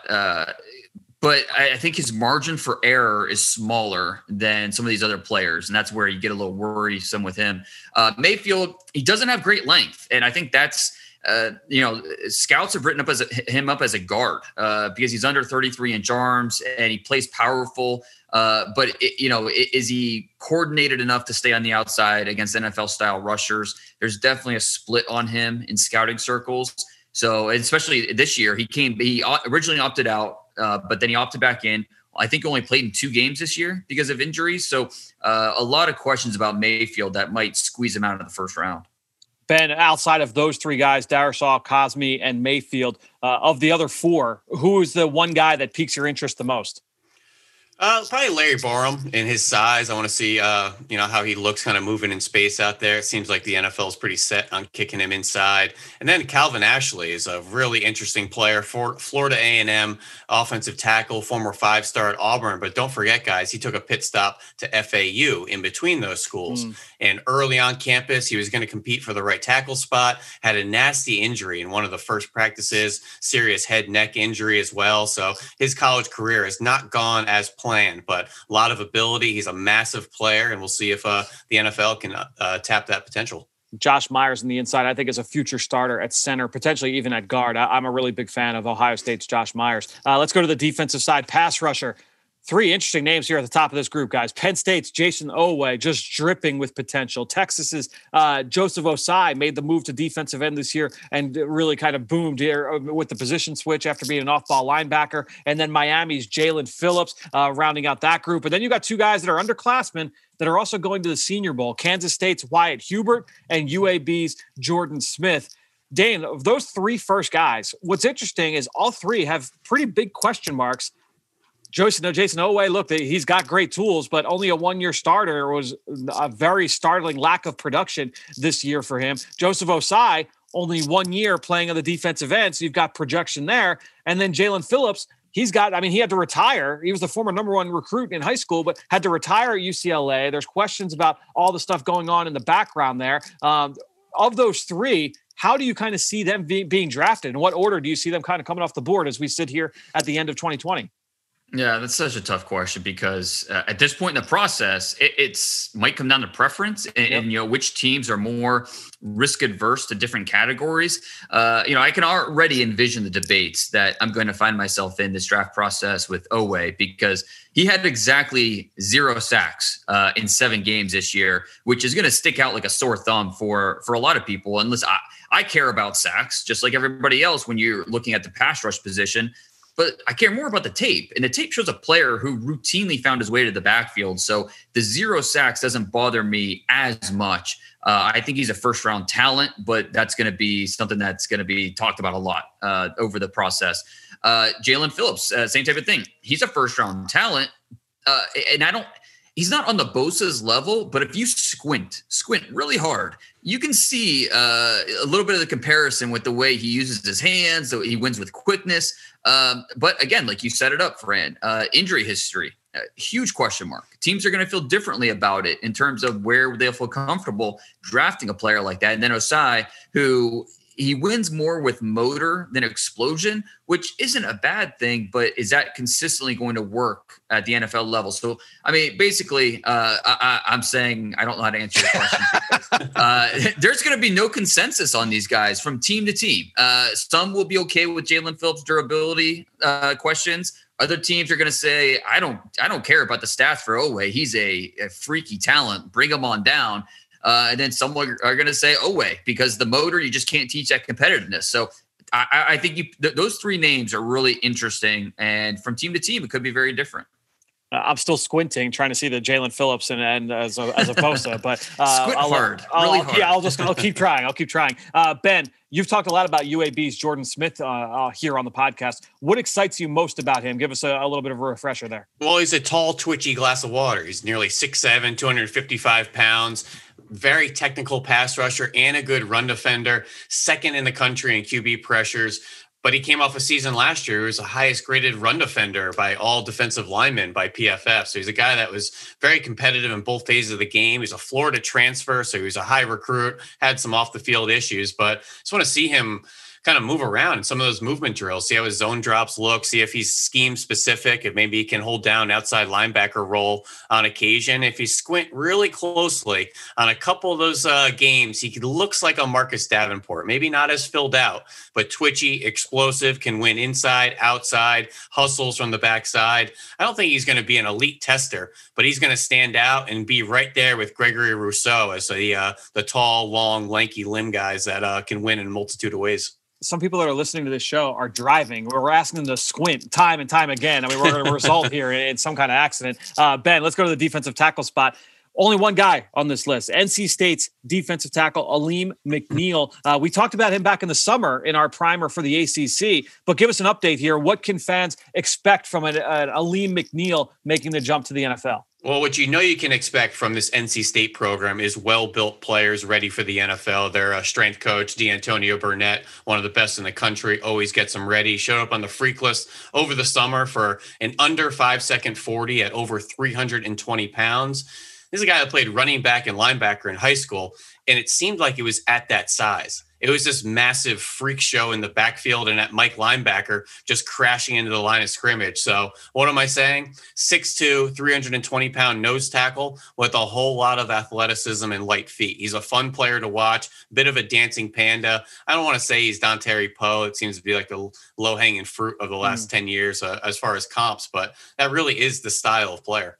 But I, I, think his margin for error is smaller than some of these other players, and that's where you get a little worrisome with him. Uh, Mayfield, he doesn't have great length, and I think that's uh, you know, scouts have written up as a, him up as a guard uh, because he's under 33 inch arms and he plays powerful. Uh, but it, you know, is he coordinated enough to stay on the outside against NFL style rushers? There's definitely a split on him in scouting circles. So, especially this year, he came. He originally opted out, uh, but then he opted back in. I think only played in two games this year because of injuries. So, uh, a lot of questions about Mayfield that might squeeze him out of the first round. Ben, outside of those three guys, Darrisaw, Cosmi, and Mayfield, uh, of the other four, who is the one guy that piques your interest the most? Uh, probably Larry Borom in his size. I want to see, uh, you know, how he looks kind of moving in space out there. It seems like the NFL is pretty set on kicking him inside. And then Calvin Ashley is a really interesting player for Florida A&M offensive tackle, former five-star at Auburn. But don't forget, guys, he took a pit stop to FAU in between those schools. Mm. And early on campus, he was going to compete for the right tackle spot. Had a nasty injury in one of the first practices, serious head neck injury as well. So his college career has not gone as planned but a lot of ability. He's a massive player, and we'll see if uh, the NFL can uh, tap that potential. Josh Myers on the inside, I think, is a future starter at center, potentially even at guard. I, am a really big fan of Ohio State's Josh Myers. Uh, let's go to the defensive side. Pass rusher. Three interesting names here at the top of this group, guys. Penn State's Jayson Oweh, just dripping with potential. Texas's uh, Joseph Ossai made the move to defensive end this year and really kind of boomed here uh, with the position switch after being an off-ball linebacker. And then Miami's Jaelan Phillips uh, rounding out that group. And then you got two guys that are underclassmen that are also going to the Senior Bowl: Kansas State's Wyatt Hubert and UAB's Jordan Smith. Dane, of those three first guys, what's interesting is all three have pretty big question marks Jayson, no, Jayson Oweh, look, he's got great tools, but only a one year starter was a very startling lack of production this year for him. Joseph Ossai, only one year playing on the defensive end. So you've got projection there. And then Jaelan Phillips, he's got, I mean, he had to retire. He was the former number one recruit in high school, but had to retire at UCLA. There's questions about all the stuff going on in the background there. Um, of those three, how do you kind of see them be, being drafted? In what order do you see them kind of coming off the board as we sit here at the end of 2020? Yeah, that's such a tough question because uh, at this point in the process, it, it's might come down to preference and, yep. and, you know which teams are more risk adverse to different categories. Uh, you know, I can already envision the debates that I'm going to find myself in this draft process with Oweh because he had exactly zero sacks uh, in seven games this year, which is going to stick out like a sore thumb for for a lot of people. Unless I, I care about sacks just like everybody else when you're looking at the pass rush position but I care more about the tape. And the tape shows a player who routinely found his way to the backfield. So the zero sacks doesn't bother me as much. Uh, I think he's a first round talent, but that's going to be something that's going to be talked about a lot uh, over the process. Uh, Jaelan Phillips, uh, same type of thing. He's a first round talent. Uh, and I don't, he's not on the Bosa's level, but if you squint, squint really hard, you can see uh, a little bit of the comparison with the way he uses his hands. So he wins with quickness. Um, but again, like you set it up, Fran, uh, injury history, uh, huge question mark. Teams are going to feel differently about it in terms of where they'll feel comfortable drafting a player like that. And then Ossai, who he wins more with motor than explosion, which isn't a bad thing, but is that consistently going to work at the NFL level? So, I mean, basically, uh, I, am saying I don't know how to answer your question. uh, there's going to be no consensus on these guys from team to team. Uh, some will be okay with Jaelan Phillips' durability uh, questions. Other teams are going to say, "I don't, I don't care about the stats for Oweh. He's a, a freaky talent. Bring him on down." Uh, and then some are going to say Oweh because the motor you just can't teach that competitiveness. So I, I think you, th- those three names are really interesting, and from team to team, it could be very different. Uh, I'm still squinting, trying to see the Jaelan Phillips and, and as a as a Bosa, but uh, Squint I'll, hard, I'll, really I'll, hard. Yeah, I'll just I'll keep trying. I'll keep trying. Uh, ben, you've talked a lot about UAB's Jordan Smith uh, uh, here on the podcast. What excites you most about him? Give us a, a, little bit of a refresher there. Well, he's a tall, twitchy glass of water. He's nearly 6'7", 255 pounds very technical pass rusher and a good run defender, second in the country in QB pressures. but he came off a season last year. He was the highest graded run defender by all defensive linemen by PFF. So he's a guy that was very competitive in both phases of the game. He's a Florida transfer, so he was a high recruit, had some off the field issues, but just want to see him kind of move around in some of those movement drills, see how his zone drops look, see if he's scheme specific, if maybe he can hold down outside linebacker role on occasion. If you squint really closely on a couple of those uh, games, he looks like a Marcus Davenport, maybe not as filled out, but twitchy, explosive, can win inside, outside, hustles from the backside. I don't think he's going to be an elite tester, but he's going to stand out and be right there with Gregory Rousseau as the uh, the tall, long, lanky limb guys that uh, can win in a multitude of ways some people that are listening to this show are driving. We're asking them to squint time and time again. I mean, we're going to result here in, some kind of accident. Uh, ben, let's go to the defensive tackle spot. Only one guy on this list NC State's defensive tackle, Alim McNeill. Uh, we talked about him back in the summer in our primer for the ACC, but give us an update here. What can fans expect from an, an Alim McNeill making the jump to the NFL? Well, what you know you can expect from this NC State program is well-built players ready for the NFL. Their uh, strength coach, D'Antonio Burnett, one of the best in the country, always gets them ready. Showed up on the freak list over the summer for an under five-second 40 at over 320 pounds. This is a guy that played running back and linebacker in high school, and it seemed like he was at that size it was this massive freak show in the backfield and at Mike linebacker just crashing into the line of scrimmage. So, what am I saying? 6'2, 320 pound nose tackle with a whole lot of athleticism and light feet. He's a fun player to watch, bit of a dancing panda. I don't want to say he's Dontari Poe. It seems to be like the low hanging fruit of the last mm. 10 years uh, as far as comps, but that really is the style of player.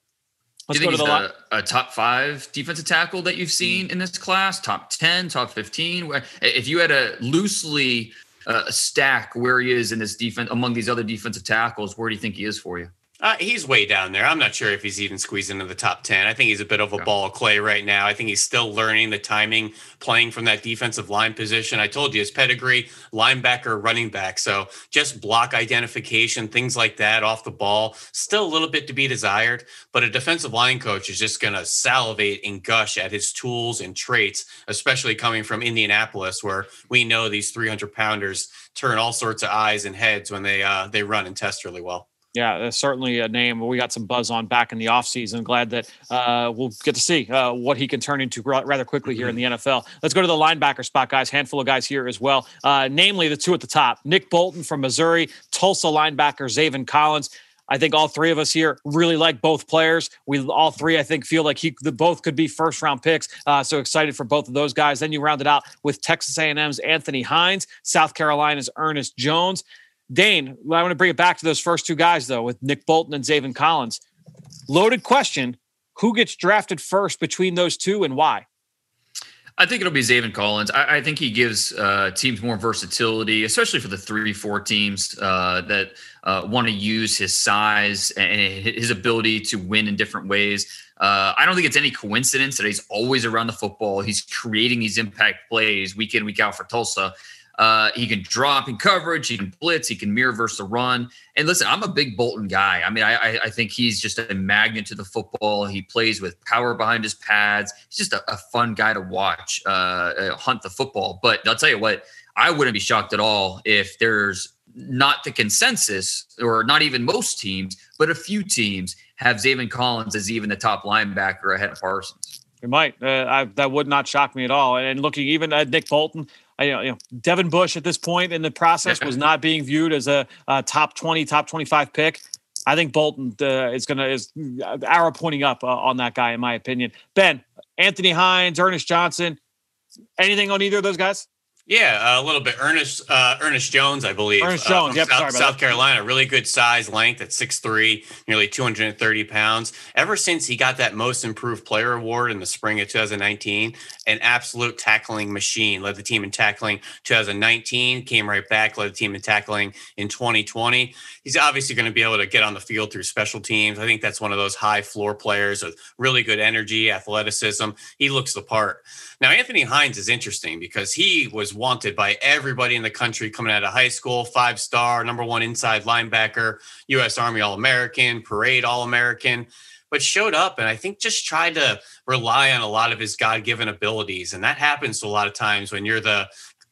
Let's Do you think he's a, a, top five defensive tackle that you've seen mm. in this class? Top 10, top 15? If you had a loosely uh, stack where he is in this defense among these other defensive tackles, where do you think he is for you? Uh, he's way down there. I'm not sure if he's even squeezed into the top 10. I think he's a bit of a yeah. ball of clay right now. I think he's still learning the timing, playing from that defensive line position. I told you his pedigree, linebacker, running back. So just block identification, things like that off the ball, still a little bit to be desired. But a defensive line coach is just going to salivate and gush at his tools and traits, especially coming from Indianapolis, where we know these 300 pounders turn all sorts of eyes and heads when they uh, they run and test really well. Yeah, that's certainly a name we got some buzz on back in the offseason. Glad that uh, we'll get to see uh, what he can turn into rather quickly here in the NFL. Let's go to the linebacker spot, guys. Handful of guys here as well, uh, namely the two at the top Nick Bolton from Missouri, Tulsa linebacker Zaven Collins. I think all three of us here really like both players. We all three, I think, feel like he the both could be first round picks. Uh, so excited for both of those guys. Then you round it out with Texas A&M's Anthony Hines, South Carolina's Ernest Jones. Dane, I want to bring it back to those first two guys, though, with Nick Bolton and Zaven Collins. Loaded question who gets drafted first between those two and why? I think it'll be Zaven Collins. I, I think he gives uh, teams more versatility, especially for the three, four teams uh, that uh, want to use his size and his ability to win in different ways. Uh, I don't think it's any coincidence that he's always around the football. He's creating these impact plays week in, week out for Tulsa. Uh, he can drop in coverage. He can blitz. He can mirror versus the run. And listen, I'm a big Bolton guy. I mean, I, I think he's just a magnet to the football. He plays with power behind his pads. He's just a, a fun guy to watch uh, uh, hunt the football. But I'll tell you what, I wouldn't be shocked at all if there's not the consensus, or not even most teams, but a few teams have Zaven Collins as even the top linebacker ahead of Parsons. It might. Uh, I, that would not shock me at all. And looking even at Nick Bolton, know, you know, Devin Bush at this point in the process was not being viewed as a, a top 20, top 25 pick. I think Bolton uh, is going to is uh, arrow pointing up uh, on that guy, in my opinion. Ben, Anthony Hines, Ernest Johnson, anything on either of those guys? Yeah, a little bit. Ernest uh, Ernest Jones, I believe. Ernest Jones, uh, yep, South, South Carolina, really good size, length at 6'3", nearly 230 pounds. Ever since he got that Most Improved Player award in the spring of 2019, an absolute tackling machine. Led the team in tackling 2019, came right back, led the team in tackling in 2020. He's obviously going to be able to get on the field through special teams. I think that's one of those high floor players with really good energy, athleticism. He looks the part. Now, Anthony Hines is interesting because he was wanted by everybody in the country coming out of high school, five star, number one inside linebacker, U.S. Army All American, parade All American, but showed up and I think just tried to rely on a lot of his God given abilities. And that happens a lot of times when you're the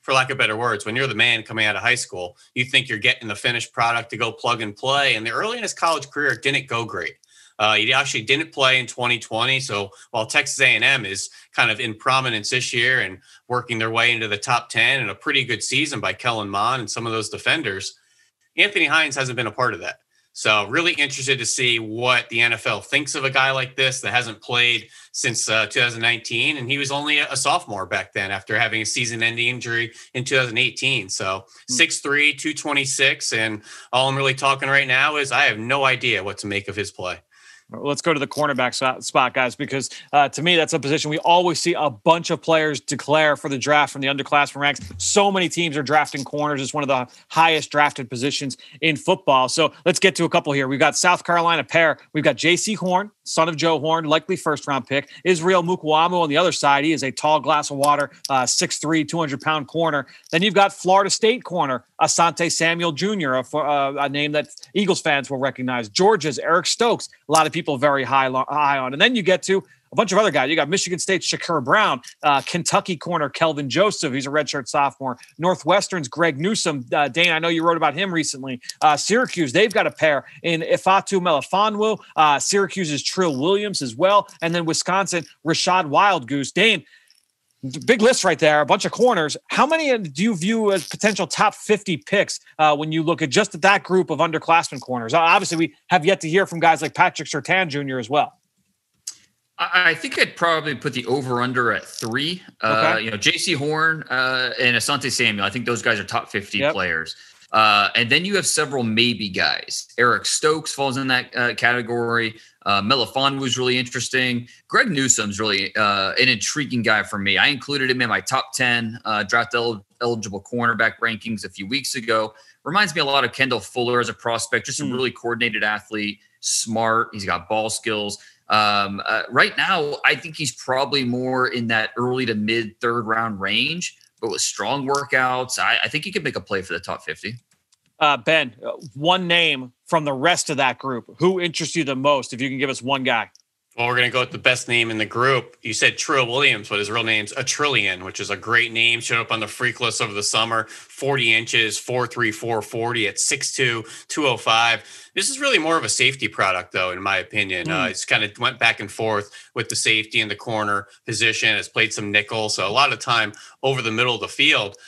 for lack of better words, when you're the man coming out of high school, you think you're getting the finished product to go plug and play. And the early in his college career didn't go great. Uh, he actually didn't play in 2020. So while Texas A&M is kind of in prominence this year and working their way into the top 10 and a pretty good season by Kellen Mond and some of those defenders, Anthony Hines hasn't been a part of that. So really interested to see what the NFL thinks of a guy like this that hasn't played since uh, 2019, and he was only a sophomore back then after having a season-ending injury in 2018. So hmm. 6'3", 226, and all I'm really talking right now is I have no idea what to make of his play. Let's go to the cornerback spot, guys, because uh, to me, that's a position we always see a bunch of players declare for the draft from the underclassmen ranks. So many teams are drafting corners. It's one of the highest drafted positions in football. So let's get to a couple here. We've got South Carolina pair. We've got Jaycee Horn, son of Joe Horn, likely first round pick. Israel Mukuamu on the other side. He is a tall glass of water, uh, 6'3, 200 pound corner. Then you've got Florida State corner, Asante Samuel Jr., a, uh, a name that Eagles fans will recognize. Georgia's Eric Stokes, a lot of people very high, high on. And then you get to a bunch of other guys. You got Michigan State Shakur Brown, uh, Kentucky corner Kelvin Joseph. He's a redshirt sophomore. Northwestern's Greg Newsome. Uh, Dane, I know you wrote about him recently. Uh, Syracuse, they've got a pair in Ifeatu Melifonwu. Uh, Syracuse's Trill Williams as well. And then Wisconsin, Rachad Wildgoose. Dane, big list right there, a bunch of corners. How many do you view as potential top 50 picks uh, when you look at just that group of underclassmen corners? Obviously, we have yet to hear from guys like Patrick Surtain Jr. as well. I think I'd probably put the over under at three. Uh, okay. Uh, you know, Jaycee Horn uh, and Asante Samuel. I think those guys are top 50 yep. players. Uh, and then you have several maybe guys. Eric Stokes falls in that uh, category. Uh, Melifonwu's really interesting. Greg Newsome's really uh, an intriguing guy for me. I included him in my top 10 uh, draft el- eligible cornerback rankings a few weeks ago. Reminds me a lot of Kendall Fuller as a prospect, just a mm. really coordinated athlete, smart. He's got ball skills. Um, uh, right now, I think he's probably more in that early to mid third round range, but with strong workouts, I, I think he could make a play for the top 50. Uh, ben, uh, one name from the rest of that group. Who interests you the most? If you can give us one guy. Well, we're going to go with the best name in the group. You said Trill Williams, but his real name's a Trillion, which is a great name. Showed up on the freak list over the summer. 40 inches, 4'3", 40 at 6'2", 205. This is really more of a safety product, though, in my opinion. Mm. Uh, it's kind of went back and forth with the safety in the corner position. Has played some nickel, so a lot of time over the middle of the field.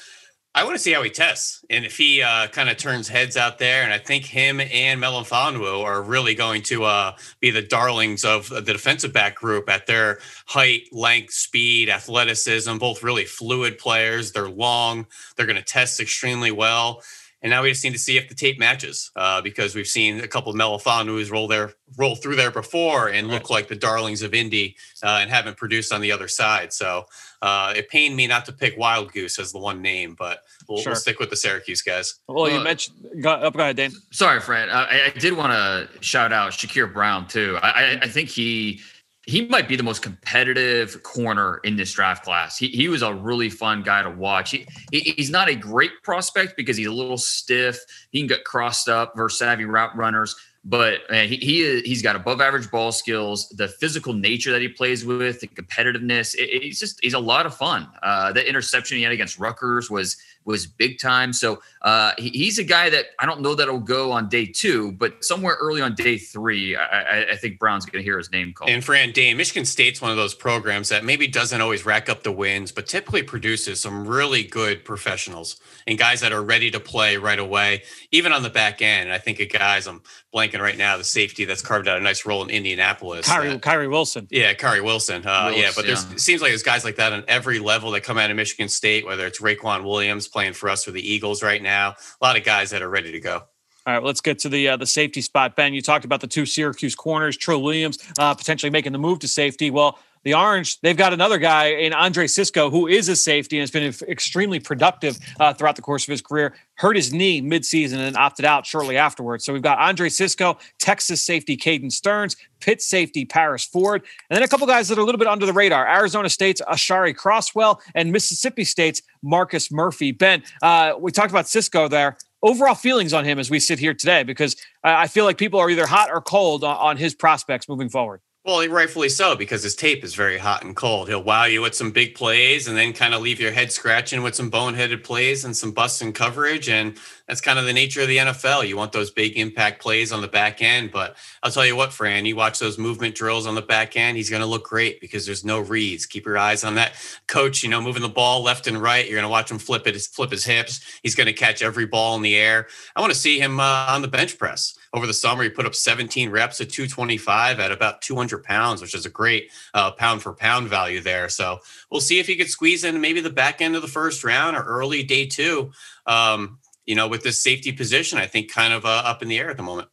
I want to see how he tests and if he uh, kind of turns heads out there. And I think him and Melifonwu are really going to uh, be the darlings of the defensive back group at their height, length, speed, athleticism, both really fluid players. They're long, they're going to test extremely well. And now we just need to see if the tape matches uh, because we've seen a couple of Melifonwus roll there, roll through there before and look like the darlings of Indy uh, and haven't produced on the other side. So uh, it pained me not to pick Wildgoose as the one name, but we'll, sure. we'll stick with the Syracuse guys. Well, you mentioned go, up, go ahead, Dan. Sorry, Fred. I, I did want to shout out Shakur Brown too. I, I think he he might be the most competitive corner in this draft class. He, he was a really fun guy to watch. He, he, he's not a great prospect because he's a little stiff. He can get crossed up versus savvy route runners, but he, he he's got above average ball skills. The physical nature that he plays with, the competitiveness, it, it's just he's a lot of fun. Uh, the interception he had against Rutgers was was big time. So uh, he, he's a guy that I don't know that'll go on day two, but somewhere early on day three, I, I think Brown's going to hear his name called. And Fran Dane, Michigan State's one of those programs that maybe doesn't always rack up the wins, but typically produces some really good professionals and guys that are ready to play right away, even on the back end. I think of guys I'm blanking right now, the safety that's carved out a nice role in Indianapolis. Kyrie, uh, Kyrie Wilson. Yeah, Kyrie Wilson. Uh, Willis, yeah, but there's yeah. it seems like there's guys like that on every level that come out of Michigan State, whether it's Raequan Williams playing for us or the Eagles right now. A lot of guys that are ready to go. All right, let's get to the uh, the safety spot. Ben, you talked about the two Syracuse corners, Trill Williams uh, potentially making the move to safety. Well, the Orange, they've got another guy in Andre Cisco, who is a safety and has been extremely productive uh, throughout the course of his career. Hurt his knee midseason and opted out shortly afterwards. So we've got Andre Cisco, Texas safety Caden Stearns, Pitt safety Paris Ford, and then a couple guys that are a little bit under the radar Arizona State's Aashari Crosswell and Mississippi State's Marcus Murphy. Ben, uh, we talked about Cisco there overall feelings on him as we sit here today because I feel like people are either hot or cold on, his prospects moving forward. Well, rightfully so, because his tape is very hot and cold. He'll wow you with some big plays and then kind of leave your head scratching with some boneheaded plays and some busting coverage. And that's kind of the nature of the NFL. You want those big impact plays on the back end. But I'll tell you what, Fran, you watch those movement drills on the back end, he's going to look great because there's no reads. Keep your eyes on that coach, you know, moving the ball left and right. You're going to watch him flip it, flip his hips. He's going to catch every ball in the air. I want to see him uh, on the bench press over the summer. He put up 17 reps at 225 at about 200 pounds, which is a great uh, pound for pound value there. So we'll see if he could squeeze in maybe the back end of the first round or early day two. Um, you know, with this safety position, I think kind of uh, up in the air at the moment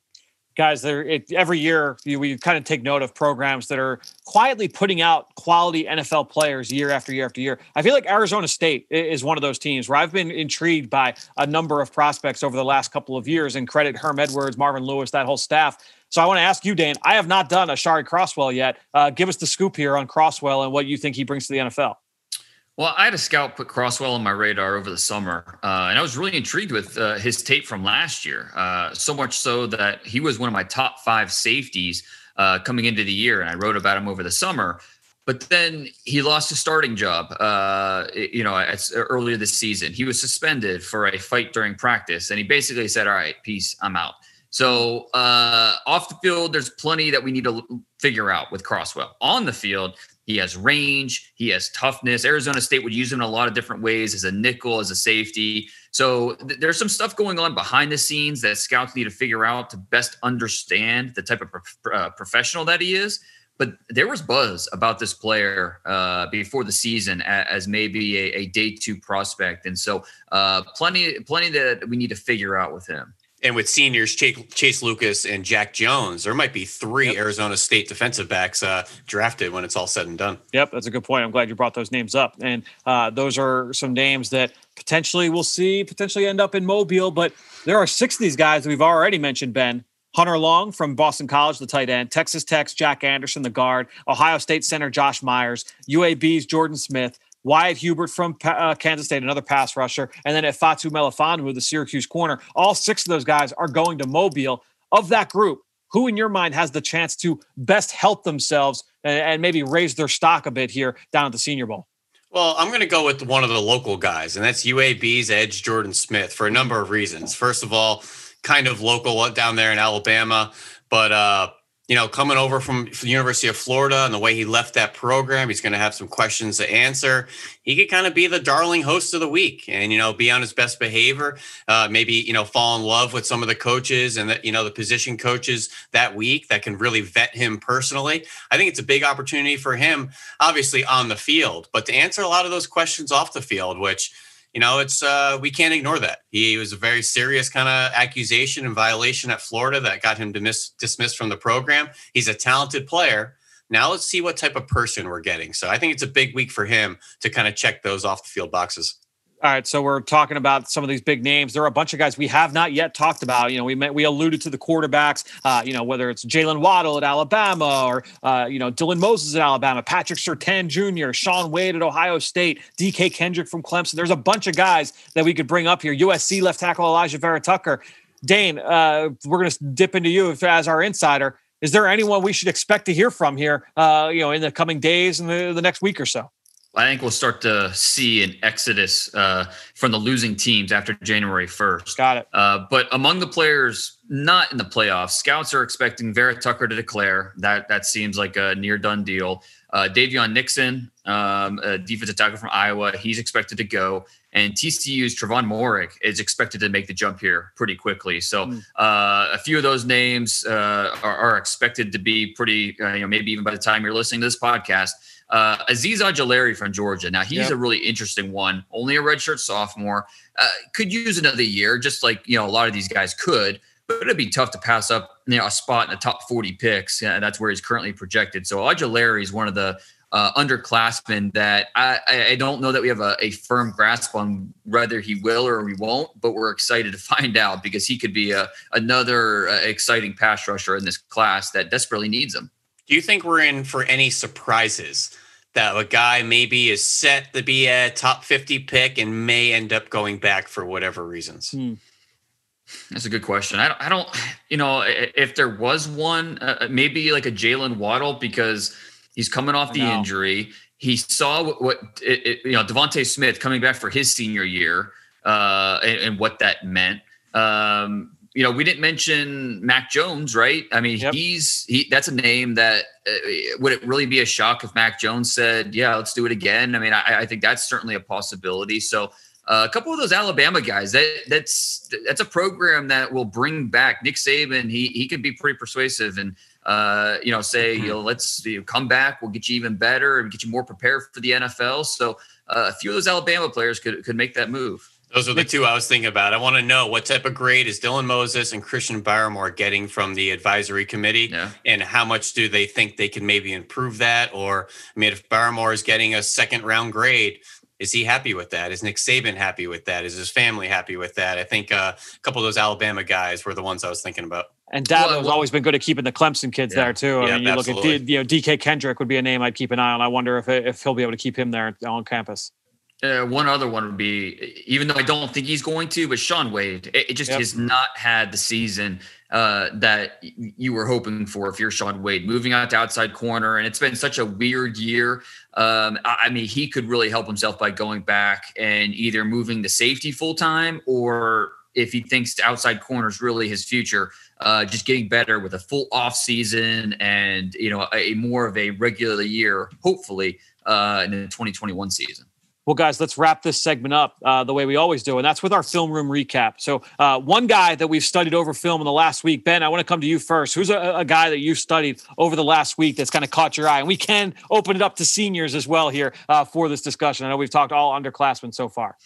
guys there every year we kind of take note of programs that are quietly putting out quality nfl players year after year after year. I feel like arizona state is one of those teams where i've been intrigued by a number of prospects over the last couple of years and credit herm edwards marvin lewis that whole staff. So i want to ask you dan i have not done a shari crosswell yet. Uh, give us the scoop here on crosswell and what you think he brings to the nfl well, I had a scout put Crosswell on my radar over the summer, uh, and I was really intrigued with uh, his tape from last year. Uh, so much so that he was one of my top five safeties uh, coming into the year, and I wrote about him over the summer. But then he lost his starting job, uh, you know, earlier this season. He was suspended for a fight during practice, and he basically said, "All right, peace, I'm out." So uh, off the field, there's plenty that we need to figure out with Crosswell. On the field, he has range. He has toughness. Arizona State would use him in a lot of different ways as a nickel, as a safety. So th- there's some stuff going on behind the scenes that scouts need to figure out to best understand the type of pro- uh, professional that he is. But there was buzz about this player uh, before the season as, as maybe a, a, day two prospect, and so uh, plenty, plenty that we need to figure out with him and with seniors Chase Lucas and Jack Jones, there might be three yep. Arizona State defensive backs uh, drafted when it's all said and done. Yep, that's a good point. I'm glad you brought those names up, and uh, those are some names that potentially we'll see potentially end up in Mobile. But there are six of these guys that we've already mentioned. Ben Hunter Long from Boston College, the tight end, Texas Tech's Jack Anderson, the guard, Ohio State center Josh Myers, UAB's Jordan Smith, Wyatt Hubert from uh, Kansas State, another pass rusher, and then Ifeatu Melifonwu, the Syracuse corner. All six of those guys are going to Mobile. Of that group, who in your mind has the chance to best help themselves and, and maybe raise their stock a bit here down at the Senior Bowl? Well, I'm going to go with one of the local guys, and that's UAB's Edge Jordan Smith for a number of reasons. First of all, kind of local down there in Alabama, but uh, you know, coming over from, the University of Florida and the way he left that program, he's going to have some questions to answer. He could kind of be the darling host of the week and, you know, be on his best behavior, uh, maybe, you know, fall in love with some of the coaches and, the, you know, the position coaches that week that can really vet him personally. I think it's a big opportunity for him, obviously on the field, but to answer a lot of those questions off the field, which, you know, it's uh, we can't ignore that. He was a very serious kind of accusation and violation at Florida that got him dismiss- dismissed from the program. He's a talented player. Now let's see what type of person we're getting. So I think it's a big week for him to kind of check those off the field boxes. All right, so we're talking about some of these big names. There are a bunch of guys we have not yet talked about. You know, we met, we alluded to the quarterbacks. Uh, you know, whether it's Jaylen Waddle at Alabama or uh, you know Dylan Moses at Alabama, Patrick Surtain Jr., Shaun Wade at Ohio State, DK Kendrick from Clemson. There's a bunch of guys that we could bring up here. USC left tackle Alijah Vera-Tucker. Dane, uh, we're going to dip into you as our insider. Is there anyone we should expect to hear from here? Uh, you know, in the coming days and the, the next week or so? I think we'll start to see an exodus uh, from the losing teams after January 1st. Got it. Uh, but among the players not in the playoffs, scouts are expecting Vera-Tucker to declare. That that seems like a near done deal. Uh, Daviyon Nixon, um, a defensive tackle from Iowa, he's expected to go. And TCU's Trevon Moehrig is expected to make the jump here pretty quickly. So mm. uh, a few of those names uh, are, are, expected to be pretty, uh, you know, maybe even by the time you're listening to this podcast – uh, Azeez Ojulari from Georgia. Now he's yep. a really interesting one. Only a redshirt sophomore. Uh, could use another year, just like you know a lot of these guys could. But it'd be tough to pass up you know a spot in the top 40 picks. that's where he's currently projected. So Ojulari is one of the uh, underclassmen that I, I don't know that we have a, a, firm grasp on whether he will or we won't, but we're excited to find out because he could be a, another uh, exciting pass rusher in this class that desperately needs him. Do you think we're in for any surprises that a guy maybe is set to be a top 50 pick and may end up going back for whatever reasons? Hmm. That's a good question. I don't, I don't you know, if there was one, uh, uh maybe like a Jaylen Waddle because he's coming off the injury. He saw what, what it, it, you know, DeVonta Smith coming back for his senior year uh, and, and what that meant. Um, you know, we didn't mention Mac Jones, right? I mean, yep. he's he. That's a name that uh, would it really be a shock if Mac Jones said, "Yeah, let's do it again"? I mean, I, I think that's certainly a possibility. So, uh, a couple of those Alabama guys, that that's that's a program that will bring back Nick Saban. He he could be pretty persuasive and uh, you know say mm-hmm. you know let's you know, come back, we'll get you even better and get you more prepared for the NFL. So, uh, a few of those Alabama players could could make that move. Those are the two I was thinking about. I want to know what type of grade is Dylan Moses and Christian Barmore getting from the advisory committee, yeah. and how much do they think they can maybe improve that? Or, I mean, if Barmore is getting a second round grade, is he happy with that? Is Nick Saban happy with that? Is his family happy with that? I think uh, a couple of those Alabama guys were the ones I was thinking about. And Dabo well, has always been good at keeping the Clemson kids yeah, there too. I yeah, mean, you absolutely. look at D, you know DK Kendrick would be a name I'd keep an eye on. I wonder if if he'll be able to keep him there on campus. Uh, one other one would be, even though I don't think he's going to, but Shaun Wade. It, it just yep. has not had the season uh, that you were hoping for if you're Shaun Wade, moving out to outside corner. And it's been such a weird year. Um, I, I, mean, he could really help himself by going back and either moving to safety full time or if he thinks outside corner is really his future, uh, just getting better with a full off season and, you know, a, a more of a regular year, hopefully, uh, in the 2021 season. Well, guys, let's wrap this segment up uh, the way we always do, and that's with our film room recap. So, uh, one guy that we've studied over film in the last week, Ben, I want to come to you first. Who's a, a guy that you've studied over the last week that's kind of caught your eye? And we can open it up to seniors as well here uh, for this discussion. I know we've talked all underclassmen so far.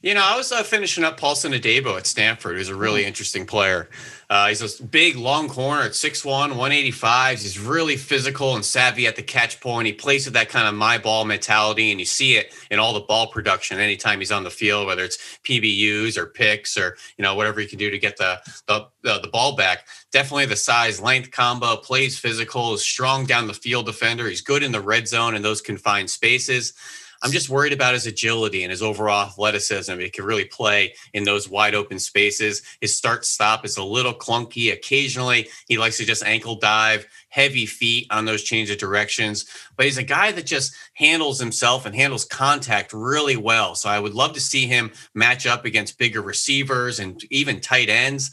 You know, I was uh, finishing up Paulson Adebo at Stanford, who's a really mm-hmm. interesting player. Uh, he's a big, long corner at 6'1, 185. He's really physical and savvy at the catch point. He plays with that kind of my ball mentality, and you see it in all the ball production anytime he's on the field, whether it's PBUs or picks or, you know, whatever he can do to get the, the, the, the ball back. Definitely the size length combo, plays physical, is strong down the field defender. He's good in the red zone in those confined spaces. I'm just worried about his agility and his overall athleticism. He can really play in those wide open spaces. His start stop is a little clunky. Occasionally, he likes to just ankle dive, heavy feet on those change of directions. But he's a guy that just handles himself and handles contact really well. So I would love to see him match up against bigger receivers and even tight ends.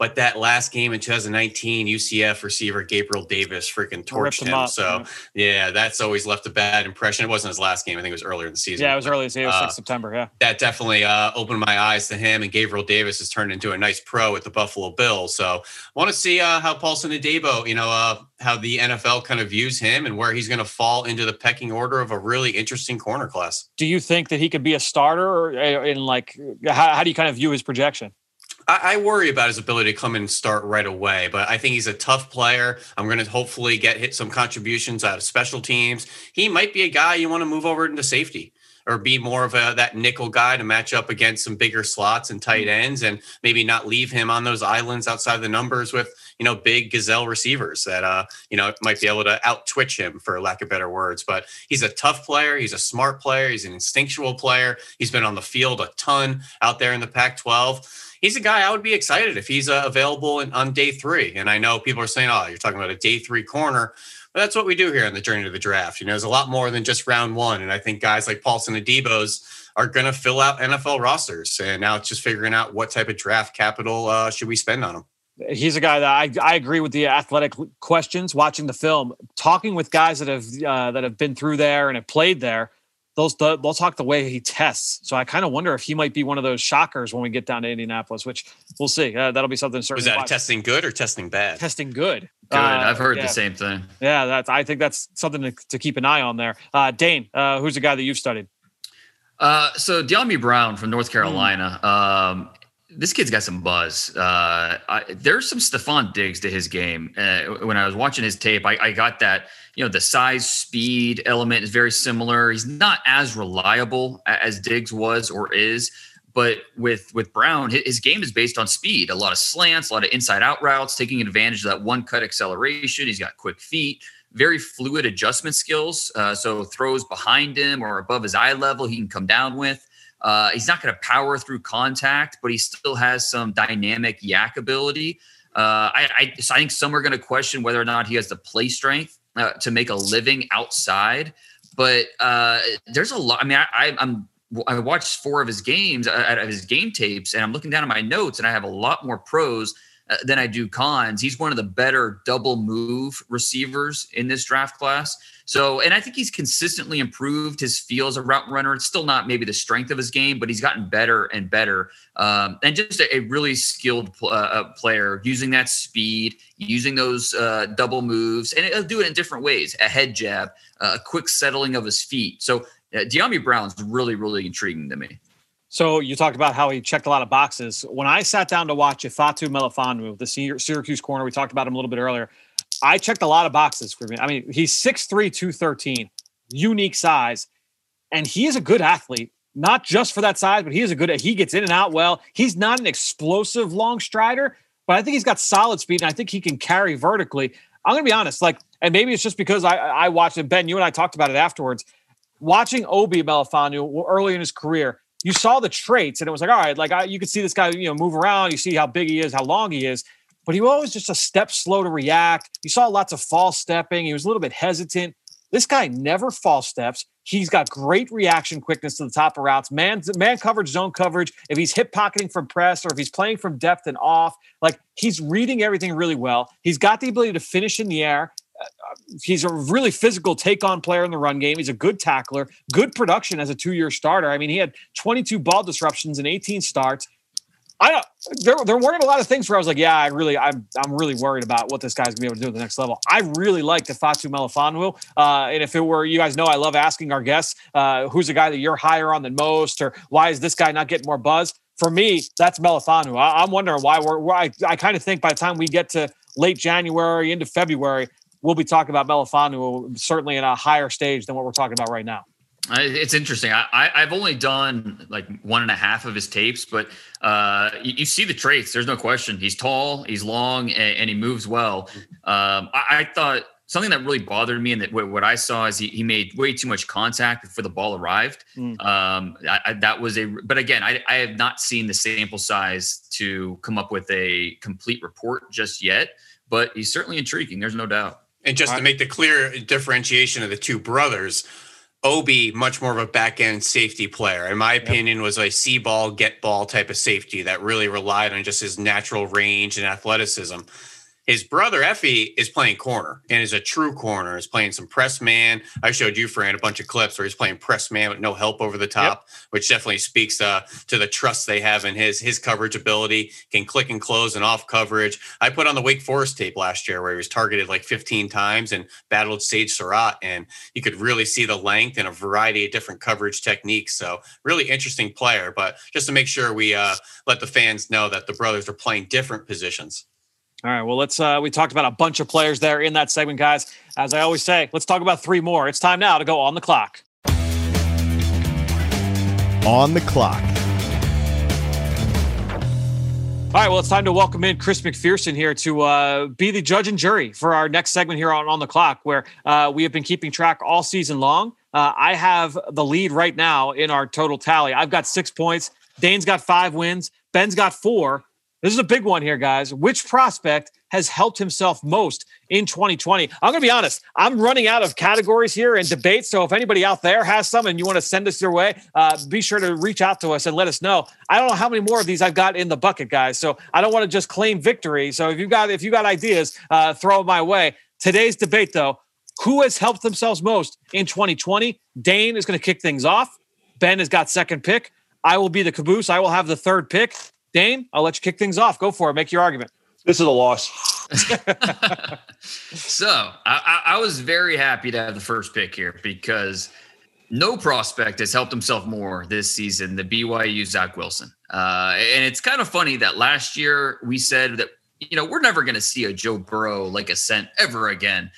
But that last game in 2019, UCF receiver Gabriel Davis freaking torched him. him so yeah, that's always left a bad impression. It wasn't his last game. I think it was earlier in the season. Yeah, it was early. It was uh, September. Yeah, that definitely uh, opened my eyes to him. And Gabriel Davis has turned into a nice pro with the Buffalo Bills. So I want to see uh, how Paulson Adebo, you know, uh, how the NFL kind of views him and where he's going to fall into the pecking order of a really interesting corner class. Do you think that he could be a starter, or uh, in like how, how do you kind of view his projection? I, I, worry about his ability to come in and start right away, but I think he's a tough player. I'm going to hopefully get hit some contributions out of special teams. He might be a guy you want to move over into safety or be more of a that nickel guy to match up against some bigger slots and tight mm-hmm. ends and maybe not leave him on those islands outside the numbers with you know big gazelle receivers that uh you know might be able to out twitch him for lack of better words but he's a tough player he's a smart player he's an instinctual player he's been on the field a ton out there in the pac 12 he's a guy I would be excited if he's uh, available in, on day three. And I know people are saying, "Oh, you're talking about a day three corner." But that's what we do here on the journey to the draft. You know, there's a lot more than just round one. And I think guys like Paulson Adebo's are going to fill out NFL rosters. And now it's just figuring out what type of draft capital uh, should we spend on him. He's a guy that I, I agree with the athletic questions. Watching the film, talking with guys that have uh, that have been through there and have played there, those they'll talk the way he tests. So I kind of wonder if he might be one of those shockers when we get down to Indianapolis, which we'll see. Uh, that'll be something. Certain. Was that testing good or testing bad? Testing good. Good. Uh, I've heard yeah. the same thing. Yeah, that's. I think that's something to, to keep an eye on there. Uh, Dane, uh, who's the guy that you've studied? Uh, so Dyami Brown from North Carolina. Mm. Um, this kid's got some buzz. Uh, I, there's some Stefon Diggs to his game. Uh, when I was watching his tape, I, I, got that, you know, the size speed element is very similar. He's not as reliable as Diggs was or is, but with with Brown, his, game is based on speed. A lot of slants, a lot of inside out routes, taking advantage of that one cut acceleration. He's got quick feet, very fluid adjustment skills. Uh, so throws behind him or above his eye level, he can come down with. Uh, he's not going to power through contact, but he still has some dynamic YAC ability. Uh, I, I, I, think some are going to question whether or not he has the play strength uh, to make a living outside. But uh, there's a lot. I mean, I, I'm I watched four of his games, uh, of his game tapes, and I'm looking down at my notes, and I have a lot more pros uh, than I do cons. He's one of the better double move receivers in this draft class. So, and I think he's consistently improved his feel as a route runner. It's still not maybe the strength of his game, but he's gotten better and better. Um, and just a, a really skilled uh, uh, player using that speed, using those uh, double moves, and he'll do it in different ways a head jab, a quick settling of his feet. So, uh, Dyami Brown's really, really intriguing to me. So you talked about how he checked a lot of boxes. When I sat down to watch Ifeatu Melifonwu, the Syracuse corner, we talked about him a little bit earlier. I checked a lot of boxes for me. I mean, he's 6'3", 213, unique size, and he is a good athlete. Not just for that size, but he is a good. He gets in and out well. He's not an explosive long strider, but I think he's got solid speed, and I think he can carry vertically. I'm going to be honest, like, and maybe it's just because I I watched it. Ben, you and I talked about it afterwards. Watching Obi Melifonwu early in his career, you saw the traits and it was like, all right, like I, you could see this guy, you know, move around. You see how big he is, how long he is, but he was always just a step slow to react. You saw lots of false stepping. He was a little bit hesitant. This guy never false steps. He's got great reaction quickness to the top of routes, man, man coverage, zone coverage. If he's hip pocketing from press or if he's playing from depth and off, like he's reading everything really well. He's got the ability to finish in the air uh, he's a really physical take on player in the run game. He's a good tackler, good production as a two year starter. I mean, he had 22 ball disruptions and 18 starts. I don't. There, there weren't a lot of things where I was like, yeah, I really, I'm, I'm really worried about what this guy's gonna be able to do at the next level. I really like Ifeatu Melifonwu, uh, and if it were, you guys know, I love asking our guests, uh, who's a guy that you're higher on than most, or why is this guy not getting more buzz? For me, that's Melifonwu. I, am wondering why we're. Why I, I kind of think by the time we get to late January into February, we'll be talking about Melifonwu certainly in a higher stage than what we're talking about right now. It's interesting. I, have only done like one and a half of his tapes, but uh, you, you, see the traits. There's no question. He's tall, he's long, and, and he moves well. Um, I, I, thought something that really bothered me and that what I saw is he, he made way too much contact before the ball arrived. Mm. Um, I, that was a, but again, I, I have not seen the sample size to come up with a complete report just yet, but he's certainly intriguing. There's no doubt. And just to make the clear differentiation of the two brothers, Obi, much more of a back end safety player, in my opinion, was a see ball, get ball type of safety that really relied on just his natural range and athleticism. His brother Effie is playing corner and is a true corner. Is playing some press man. I showed you, Fran, a bunch of clips where he's playing press man with no help over the top, yep. which definitely speaks uh, to the trust they have in his his coverage ability. Can click and close and off coverage. I put on the Wake Forest tape last year where he was targeted like 15 times and battled Sage Surratt, and you could really see the length and a variety of different coverage techniques. So really interesting player. But just to make sure we uh, let the fans know that the brothers are playing different positions. All right. Well, let's. Uh, we talked about a bunch of players there in that segment, guys. As I always say, let's talk about three more. It's time now to go on the clock. On the clock. All right. Well, it's time to welcome in Chris McPherson here to uh, be the judge and jury for our next segment here on on the clock, where uh, we have been keeping track all season long. Uh, I have the lead right now in our total tally. I've got six points. Dane's got five wins. Ben's got four. This is a big one here, guys. Which prospect has helped himself most in 2020? I'm going to be honest. I'm running out of categories here and debates. So if anybody out there has some and you want to send us your way, uh, be sure to reach out to us and let us know. I don't know how many more of these I've got in the bucket, guys. So I don't want to just claim victory. So if you got if you got ideas, uh, throw them my way. Today's debate, though, who has helped themselves most in 2020? Dane is going to kick things off. Ben has got second pick. I will be the caboose. I will have the third pick. Dane, I'll let you kick things off. Go for it. Make your argument. This is a loss. so I, I, was very happy to have the first pick here because no prospect has helped himself more this season than BYU Zach Wilson. Uh, and it's kind of funny that last year we said that, you know, we're never going to see a Joe Burrow like ascent ever again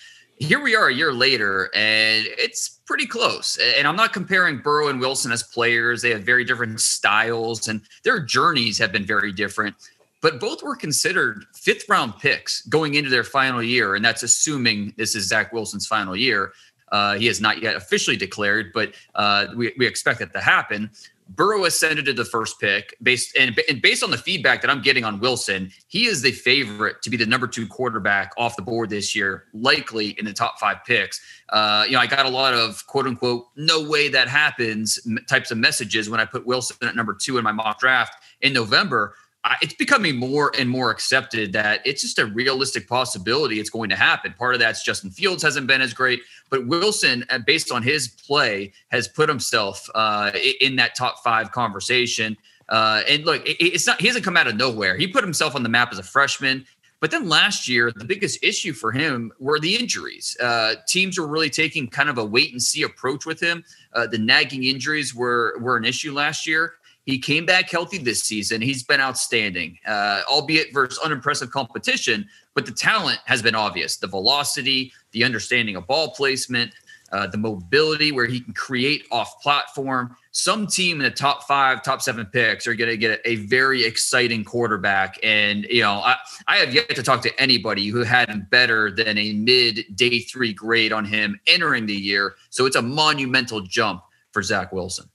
here we are a year later, and it's pretty close. And I'm not comparing Burrow and Wilson as players. They have very different styles, and their journeys have been very different. But both were considered fifth round picks going into their final year. And that's assuming this is Zach Wilson's final year. Uh, he has not yet officially declared, but uh, we, we expect that to happen. Burrow ascended to the first pick based and, and, based on the feedback that I'm getting on Wilson, he is the favorite to be the number two quarterback off the board this year, likely in the top five picks. Uh, you know, I got a lot of quote unquote "no way that happens" types of messages when I put Wilson at number two in my mock draft in November it's becoming more and more accepted that it's just a realistic possibility it's going to happen. Part of that's Justin Fields hasn't been as great, but Wilson, uh, based on his play, has put himself uh, in that top five conversation. Uh, and look, it's not he hasn't come out of nowhere. He put himself on the map as a freshman. But then last year, the biggest issue for him were the injuries. Uh, teams were really taking kind of a wait and see approach with him. Uh, the nagging injuries were were an issue last year. He came back healthy this season. He's been outstanding, uh, albeit versus unimpressive competition. But the talent has been obvious the velocity, the understanding of ball placement, uh, the mobility where he can create off platform. Some team in the top five, top seven picks are going to get a, very exciting quarterback. And, you know, I, I have yet to talk to anybody who had him better than a mid day three grade on him entering the year. So it's a monumental jump for Zach Wilson.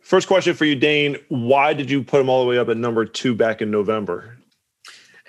First question for you, Dane. Why did you put him all the way up at number two back in November?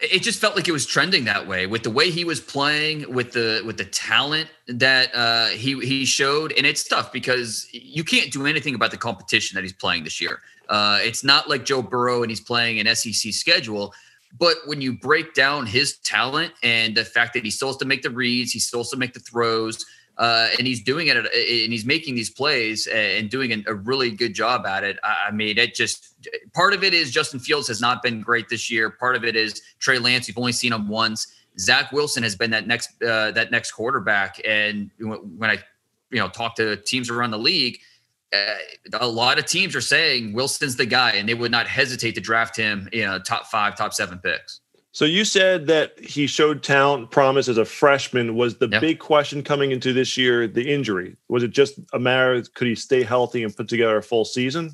It just felt like it was trending that way with the way he was playing, with the with the talent that uh, he he showed, and it's tough because you can't do anything about the competition that he's playing this year. Uh, it's not like Joe Burrow and he's playing an SEC schedule. But when you break down his talent and the fact that he still has to make the reads, he still has to make the throws, uh, and he's doing it, and he's making these plays and doing a really good job at it. I mean, it just part of it is Justin Fields has not been great this year. Part of it is Trey Lance. You've only seen him once. Zach Wilson has been that next uh, that next quarterback, and when I you know talk to teams around the league. Uh, a lot of teams are saying Wilson's the guy, and they would not hesitate to draft him, you know, top five, top seven picks. So you said that he showed talent, promise as a freshman. Was the yep. big question coming into this year the injury? Was it just a matter of could he stay healthy and put together a full season?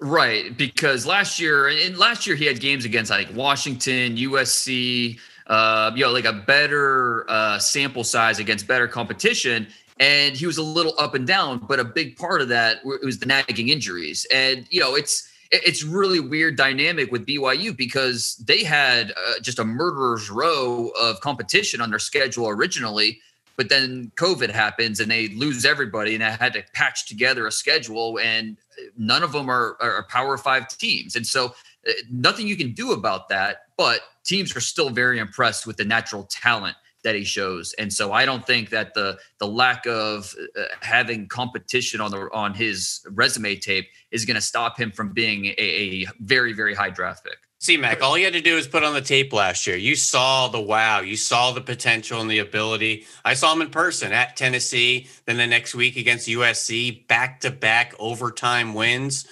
Right, because last year and last year he had games against like Washington, USC, uh, you know, like a better uh, sample size against better competition, and he was a little up and down. But a big part of that was the nagging injuries, and you know, it's it's really weird dynamic with BYU because they had uh, just a murderer's row of competition on their schedule originally, but then COVID happens and they lose everybody, and I had to patch together a schedule, and none of them are, are Power Five teams, and so uh, nothing you can do about that. But teams are still very impressed with the natural talent that he shows. And so I don't think that the the lack of uh, having competition on the on his resume tape is going to stop him from being a, a very very high draft pick. See, Mac, all you had to do was put on the tape last year. You saw the wow, you saw the potential and the ability. I saw him in person at Tennessee, then the next week against USC, back to back overtime wins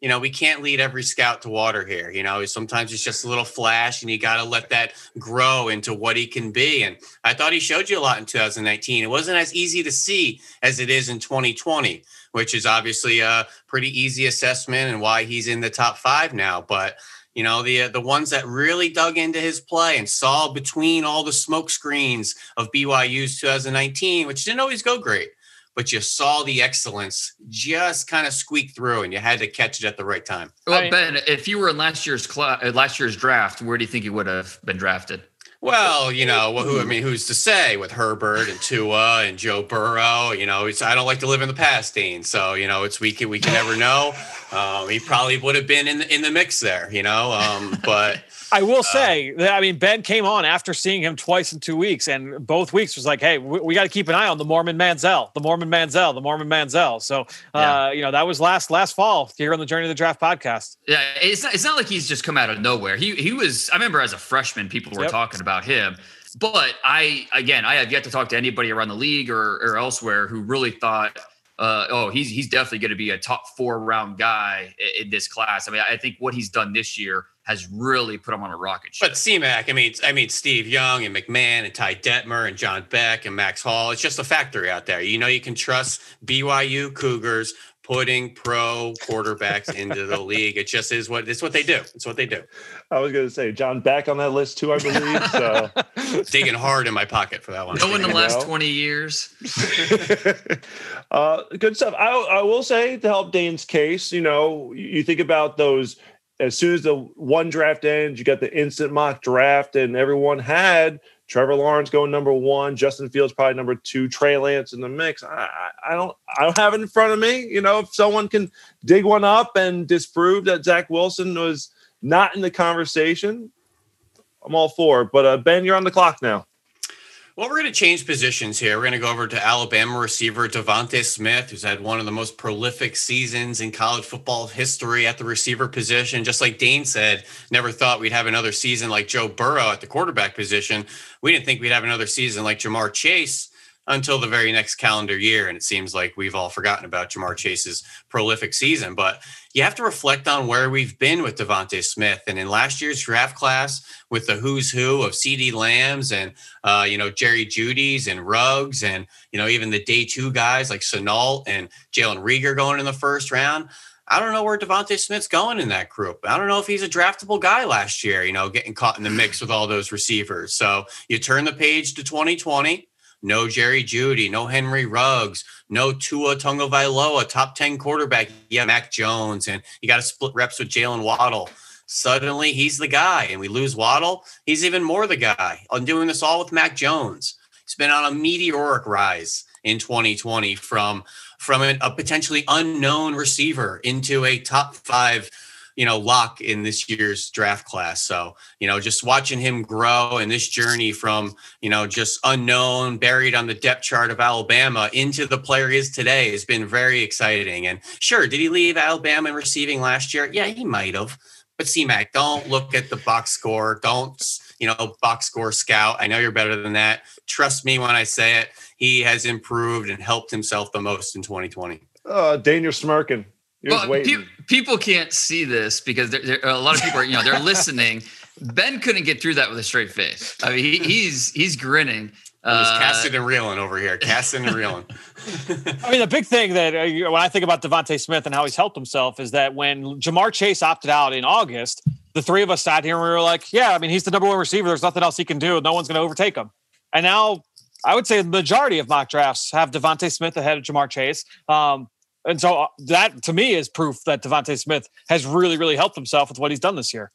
you know, we can't lead every scout to water here. You know, sometimes it's just a little flash and you got to let that grow into what he can be. And I thought he showed you a lot in 2019. It wasn't as easy to see as it is in 2020, which is obviously a pretty easy assessment and why he's in the top five now. But, you know, the uh, the ones that really dug into his play and saw between all the smoke screens of BYU's 2019, which didn't always go great but you saw the excellence just kind of squeak through and you had to catch it at the right time. Well, Ben, if you were in last year's class, uh, last year's draft, where do you think you would have been drafted? Well, you know, well, who I mean, who's to say with Herbert and Tua and Joe Burrow? You know, it's I don't like to live in the past, Dean. So you know, it's we can we can never know. Um, he probably would have been in the, in the mix there, you know. Um, but I will uh, say that I mean Ben came on after seeing him twice in two weeks, and both weeks was like, hey, we, we got to keep an eye on the Mormon Manziel, the Mormon Manziel, the Mormon Manziel." So uh, yeah. you know that was last last fall here on the Journey of the Draft podcast. Yeah, it's not, it's not like he's just come out of nowhere. He he was. I remember as a freshman, people were yep. talking about him. But I again, I have yet to talk to anybody around the league or, or elsewhere who really thought uh, oh, he's he's definitely going to be a top four round guy in, in, this class. I mean, I think what he's done this year has really put them on a rocket ship. But CMAC, I mean, I mean Steve Young and McMahon and Ty Detmer and John Beck and Max Hall. It's just a factory out there. You know, you can trust BYU Cougars putting pro quarterbacks into the league. It just is what it's what they do. It's what they do. I was going to say John Beck on that list too, I believe. So digging hard in my pocket for that one. No in the last twenty years. uh, good stuff. I, I will say to help Dane's case, you know, you think about those. As soon as the one draft ends, you got the instant mock draft, and everyone had Trevor Lawrence going number one, Justin Fields probably number two, Trey Lance in the mix. I, I, don't I don't have it in front of me. You know, if someone can dig one up and disprove that Zach Wilson was not in the conversation, I'm all for. But uh, Ben, you're on the clock now. Well, we're going to change positions here. We're going to go over to Alabama receiver DeVonta Smith, who's had one of the most prolific seasons in college football history at the receiver position. Just like Dane said, never thought we'd have another season like Joe Burrow at the quarterback position. We didn't think we'd have another season like Ja'Marr Chase until the very next calendar year. And it seems like we've all forgotten about Ja'Marr Chase's prolific season. But you have to reflect on where we've been with DeVonta Smith. And in last year's draft class, with the who's who of CeeDee Lambs and, uh, you know, Jerry Jeudy's and Ruggs and, you know, even the day two guys like Shenault and Jalen Reagor going in the first round. I don't know where DeVonta Smith's going in that group. I don't know if he's a draftable guy last year, you know, getting caught in the mix with all those receivers. So you turn the page to 2020 no Jerry Jeudy, no Henry Ruggs, no Tua Tagovailoa, top 10 quarterback. Yeah, Mac Jones, and you got to split reps with Jaylen Waddle. Suddenly he's the guy, and we lose Waddle. He's even more the guy. I'm doing this all with Mac Jones. He's been on a meteoric rise in 2020 from from a potentially unknown receiver into a top five you know, lock in this year's draft class. So, you know, just watching him grow and this journey from, you know, just unknown, buried on the depth chart of Alabama into the player he is today has been very exciting. And sure, did he leave Alabama in receiving last year? Yeah, he might have. But C-Mac, don't look at the box score. Don't, you know, box score scout. I know you're better than that. Trust me when I say it. He has improved and helped himself the most in 2020. Uh, Dane, you're. Well, pe- people can't see this because there, there, a lot of people are, you know, they're listening. Ben couldn't get through that with a straight face. I mean, he, he's he's grinning. Uh, just casting and reeling over here, casting and reeling. I mean, the big thing that uh, when I think about DeVonta Smith and how he's helped himself is that when Ja'Marr Chase opted out in August, the three of us sat here and we were like, "Yeah, I mean, he's the number one receiver. There's nothing else he can do. No one's going to overtake him." And now, I would say the majority of mock drafts have DeVonta Smith ahead of Ja'Marr Chase. Um, and so uh, that to me is proof that DeVonta Smith has really, really helped himself with what he's done this year.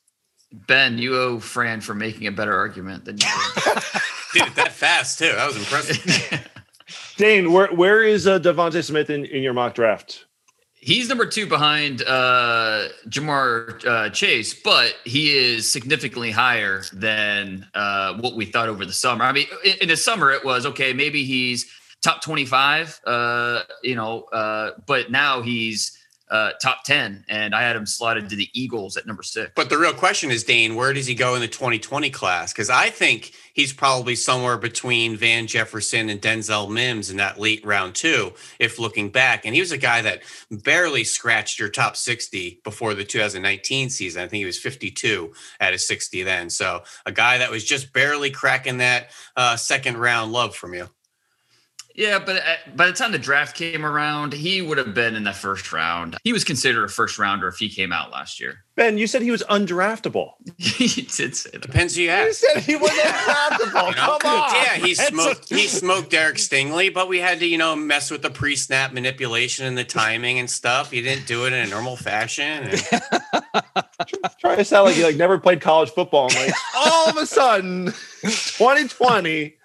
Ben, you owe Fran for making a better argument than you did. Dude, that fast too. That was impressive. Dane, where where is uh, DeVonta Smith in, in your mock draft? He's number two behind uh, Ja'Marr uh, Chase, but he is significantly higher than uh, what we thought over the summer. I mean, in, in the summer it was okay. Maybe he's top 25, uh, you know, uh, but now he's uh, top 10, and I had him slotted to the Eagles at number six. But the real question is, Dane, where does he go in the 2020 class? Because I think he's probably somewhere between Van Jefferson and Denzel Mims in that late round two, if looking back. And he was a guy that barely scratched your top 60 before the 2019 season. I think he was 52 at a 60 then. So a guy that was just barely cracking that uh, second round love from you. Yeah, but uh, by the time the draft came around, he would have been in the first round. He was considered a first rounder if he came out last year. Ben, you said he was undraftable. he did say that. Depends who you ask. You said he was undraftable. you know? Come on. Yeah, he smoked. he smoked Derek Stingley, but we had to, you know, mess with the pre-snap manipulation and the timing and stuff. He didn't do it in a normal fashion. And... Trying to sound like he like never played college football. And like all of a sudden, 2020,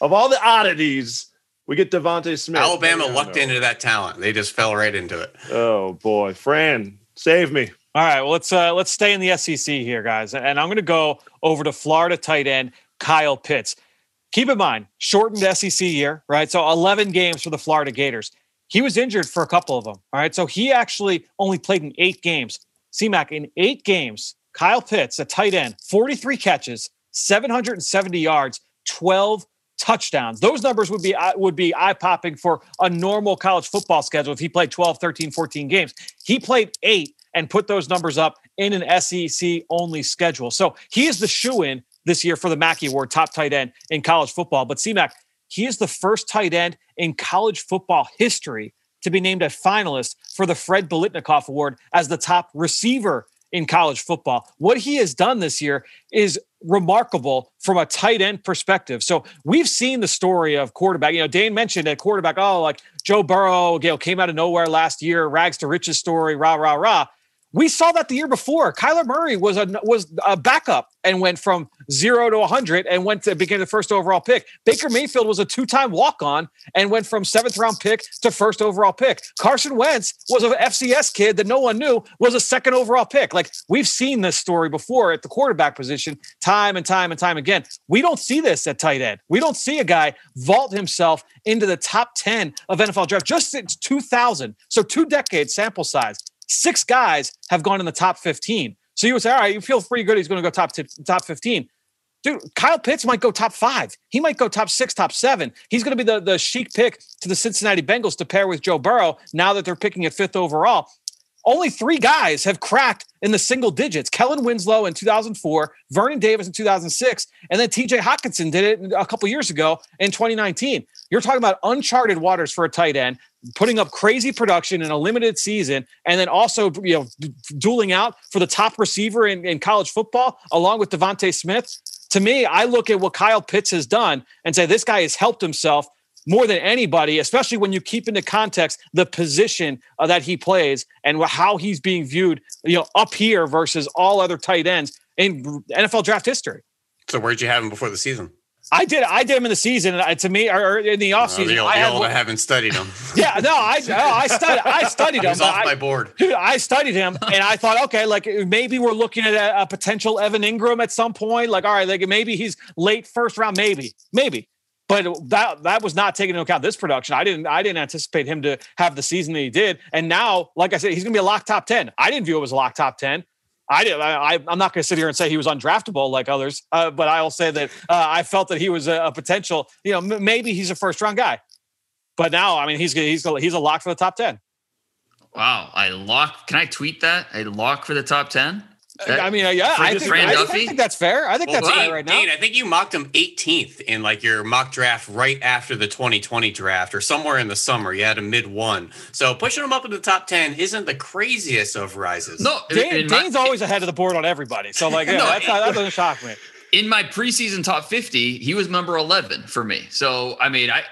of all the oddities we get DeVonta Smith. Alabama lucked into that talent. They just fell right into it. Oh boy, Fran, save me. All right, well let's uh, let's stay in the SEC here, guys, and I'm going to go over to Florida tight end Kyle Pitts. Keep in mind, shortened SEC year, right? So 11 games for the Florida Gators. He was injured for a couple of them. All right, so he actually only played in eight games. CMAC in eight games. Kyle Pitts, a tight end, 43 catches, 770 yards, 12 touchdowns. Those numbers would be uh, would be eye popping for a normal college football schedule if he played 12, 13, 14 games. He played 8 and put those numbers up in an SEC only schedule. So he is the shoe in this year for the Mackey Award top tight end in college football. But CMAC, he is the first tight end in college football history to be named a finalist for the Fred Biletnikoff Award as the top receiver in college football. What he has done this year is remarkable from a tight end perspective. So we've seen the story of quarterback. You know, Dane mentioned at quarterback, oh, like Joe Burrow, you know, came out of nowhere last year, rags to riches story, rah, rah, rah. We saw that the year before. Kyler Murray was a was a backup and went from zero to 100 and went to became the first overall pick. Baker Mayfield was a two time walk on and went from seventh round pick to first overall pick. Carson Wentz was an FCS kid that no one knew was a second overall pick. Like we've seen this story before at the quarterback position, time and time and time again. We don't see this at tight end. We don't see a guy vault himself into the top 10 of NFL draft just since 2000. So two decades sample size six guys have gone in the top 15. So you would say, all right, you feel pretty good. He's going to go top t- top 15. Dude, Kyle Pitts might go top five. He might go top six, top seven. He's going to be the, the chic pick to the Cincinnati Bengals to pair with Joe Burrow now that they're picking at fifth overall. Only three guys have cracked in the single digits. Kellen Winslow in 2004, Vernon Davis in 2006, and then TJ Hockenson did it a couple years ago in 2019. You're talking about uncharted waters for a tight end putting up crazy production in a limited season, and then also you know dueling out for the top receiver in, in college football along with DeVonta Smith. To me, I look at what Kyle Pitts has done and say this guy has helped himself more than anybody, especially when you keep into context the position uh, that he plays and how he's being viewed, you know, up here versus all other tight ends in NFL draft history. So where'd you have him before the season? I did. I did him in the season. Uh, to me, or in the offseason, uh, I, had, I haven't studied him. yeah, no, I no, I studied. I studied him. off I, my board. I studied him, and I thought, okay, like maybe we're looking at a, a, potential Evan Engram at some point. Like, all right, like maybe he's late first round, maybe, maybe. But that that was not taken into account this production. I didn't I didn't anticipate him to have the season that he did. And now, like I said, he's going to be a lock top ten. I didn't view it as a lock top ten. I. I, am not going to sit here and say he was undraftable like others, uh, but I will say that uh, I felt that he was a, a potential. You know, m- maybe he's a first round guy, but now I mean he's he's he's a lock for the top ten. Wow, I lock. Can I tweet that? A lock for the top ten. That, I mean, uh, yeah, I think, I, I think, that's fair. I think well, that's Dane, fair right now. Dane, I think you mocked him 18th in like your mock draft right after the 2020 draft or somewhere in the summer. You had a mid one. So pushing him up in the top 10 isn't the craziest of rises. No, Dane, Dane's my, always ahead of the board on everybody. So like, yeah, no, that's, that doesn't shock me. In my preseason top 50, he was number 11 for me. So, I mean, I,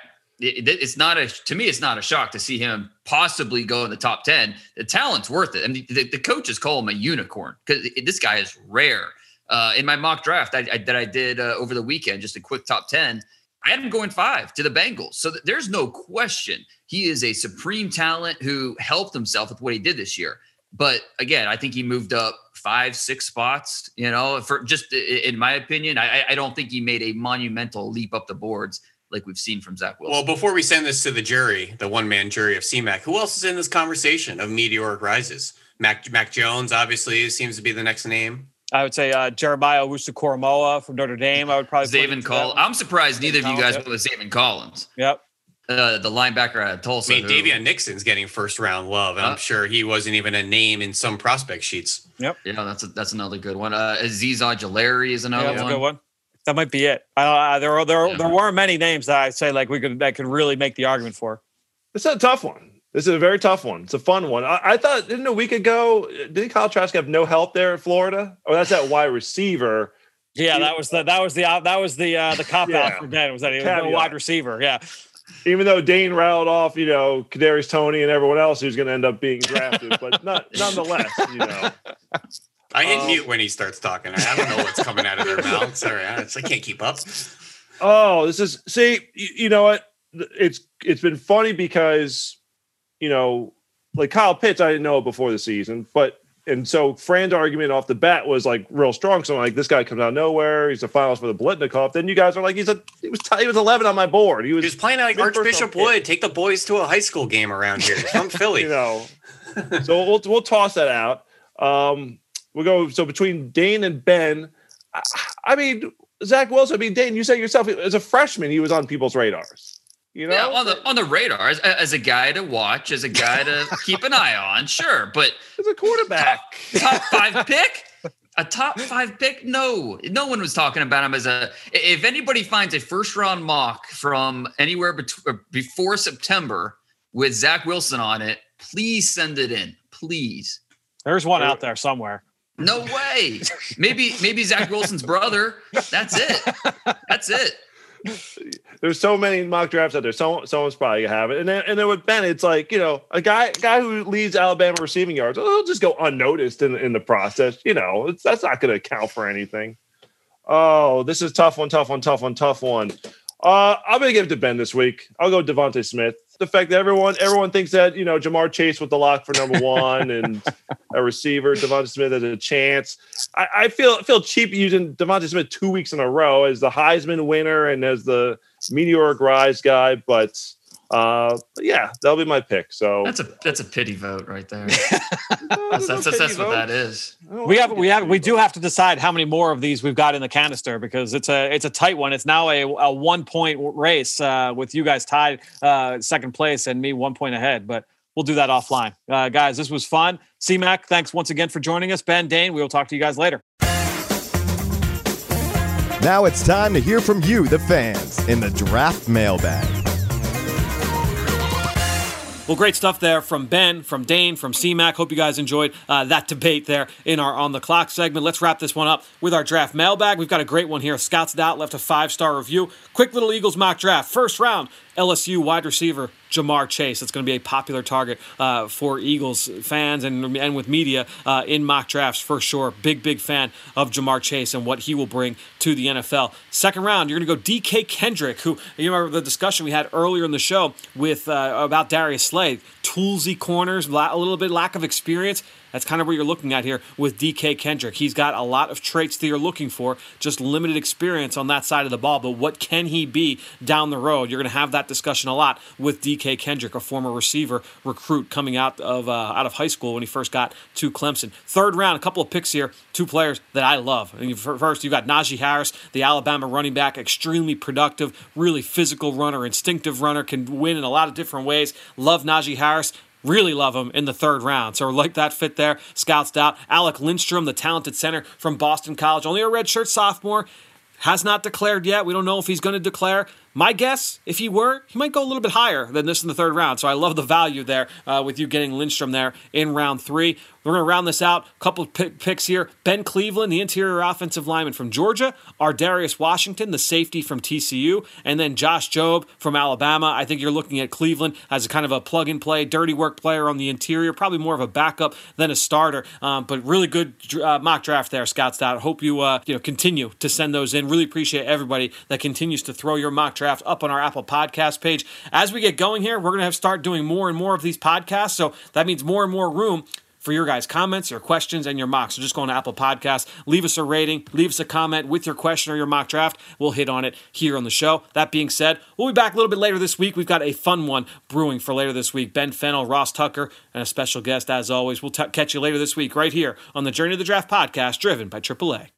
it, it's not a to me it's not a shock to see him possibly go in the top 10 the talent's worth it. I and mean, the, the, coaches call him a unicorn because this guy is rare. Uh, in my mock draft I, I, that i did uh, over the weekend just a quick top 10 i had him going five to the bengals. So there's no question he is a supreme talent who helped himself with what he did this year. But again i think he moved up five six spots you know for just in my opinion I, I don't think he made a monumental leap up the boards like we've seen from Zach Wilson. Well, before we send this to the jury, the one man jury of CMAC, who else is in this conversation of meteoric rises? Mac Mac Jones obviously seems to be the next name. I would say uh, Jeremiah Owusu-Koramoah from Notre Dame. I would probably Zaven Collins. I'm surprised neither of you guys yep. went with Zaven Collins. Yep. Uh, the linebacker at Tulsa. I mean, Daviyon Nixon's getting first round love, and uh, I'm sure he wasn't even a name in some prospect sheets. Yep. Yeah, that's a, that's another good one. Uh, Azeez Ojulari is another yeah, one. good one. That might be it. Uh, there, there, yeah. there weren't many names that I say like we could that could really make the argument for. This is a tough one. This is a very tough one. It's a fun one. I, I thought didn't a week ago didn't Kyle Trask have no help there in Florida? Oh, that's that wide receiver. Yeah, that was the that was the that was the uh, the cop yeah. out for Ben was that he was no wide receiver. Yeah. Even though Dane rattled off, you know, Kadarius Toney and everyone else who's going to end up being drafted, but not nonetheless, you know. I hit um, mute when he starts talking. I don't know what's coming out of their mouth. Sorry, I, I can't keep up. Oh, this is see. You, you, know what? It's it's been funny because you know, like Kyle Pitts, I didn't know it before the season, but and so Fran's argument off the bat was like real strong. So I'm like, this guy comes out of nowhere. He's a finalist for the Biletnikoff. Then you guys are like, he's a he was t- he was 11 on my board. He was, he was playing like Archbishop Wood. Take the boys to a high school game around here. From Philly. you know. so we'll we'll toss that out. Um, We'll go so between Dane and Ben. I, I mean, Zach Wilson. I mean, Dane, you said yourself as a freshman, he was on people's radars. You know, yeah, on the on the radar as, as, a guy to watch, as a guy to keep an eye on, sure. But as a quarterback, top, top five pick, a top five pick? No, no one was talking about him as a. If anybody finds a first round mock from anywhere between uh, before September with Zach Wilson on it, please send it in. Please. There's one out there somewhere. No way. Maybe maybe Zach Wilson's brother. That's it. That's it. There's so many mock drafts out there. Someone, someone's probably gonna have it. And then, and then with Ben, it's like you know, a guy, guy who leads Alabama receiving yards, he'll just go unnoticed in in the process. You know, that's not going to account for anything. Oh, this is tough one, tough one, tough one, tough one. Uh, I'm to give it to Ben this week. I'll go DeVonta Smith. The fact that everyone everyone thinks that you know Ja'Marr Chase with the lock for number one and a receiver, DeVonta Smith has a chance. I, I feel feel cheap using DeVonta Smith two weeks in a row as the Heisman winner and as the meteoric rise guy, but uh, yeah, that'll be my pick. So that's a that's a pity vote right there. that's that's, that's, that's what that is. We have we have we do have to decide how many more of these we've got in the canister because it's a it's a tight one. It's now a, a one point race uh, with you guys tied uh, second place and me one point ahead. But we'll do that offline, uh, guys. This was fun. CMAC, thanks once again for joining us. Ben Dane, we will talk to you guys later. Now it's time to hear from you, the fans, in the draft mailbag. Well, great stuff there from Ben, from Dane, from CMAC. Hope you guys enjoyed uh, that debate there in our On the Clock segment. Let's wrap this one up with our draft mailbag. We've got a great one here. Scouts Out left a five star review. Quick little Eagles mock draft. First round, LSU wide receiver Ja'Marr Chase. That's going to be a popular target uh, for Eagles fans and, and with media uh, in mock drafts for sure. Big, big fan of Ja'Marr Chase and what he will bring to the NFL. Second round, you're going to go DK Kendrick, who you remember the discussion we had earlier in the show with uh, about Darius Slay. Toolsy corners, a little bit lack of experience. That's kind of what you're looking at here with DK Kendrick. He's got a lot of traits that you're looking for, just limited experience on that side of the ball. But what can he be down the road? You're going to have that discussion a lot with DK Kendrick, a former receiver recruit coming out of uh, out of high school when he first got to Clemson. Third round, a couple of picks here, two players that I love. I mean, first, you've got Najee Harris, the Alabama running back, extremely productive, really physical runner, instinctive runner, can win in a lot of different ways. Love Najee Harris. Really love him in the third round. So like that fit there. Scouts out. Alec Lindstrom, the talented center from Boston College, only a redshirt sophomore, has not declared yet. We don't know if he's going to declare. My guess, if he were, he might go a little bit higher than this in the third round. So I love the value there uh, with you getting Lindstrom there in round three. We're going to round this out. A couple picks here. Ben Cleveland, the interior offensive lineman from Georgia. Ar'Darius Washington, the safety from TCU. And then Josh Jobe from Alabama. I think you're looking at Cleveland as a kind of a plug and play, dirty work player on the interior. Probably more of a backup than a starter. Um, but really good uh, mock draft there, Scott Stout. Hope you, uh, you know, continue to send those in. Really appreciate everybody that continues to throw your mock draft up on our Apple Podcast page. As we get going here, we're going to have start doing more and more of these podcasts. So that means more and more room for your guys' comments, your questions, and your mocks. So just go on Apple Podcasts, leave us a rating, leave us a comment with your question or your mock draft. We'll hit on it here on the show. That being said, we'll be back a little bit later this week. We've got a fun one brewing for later this week. Ben Fennell, Ross Tucker, and a special guest as always. We'll t- catch you later this week right here on the Journey of the Draft podcast, driven by AAA.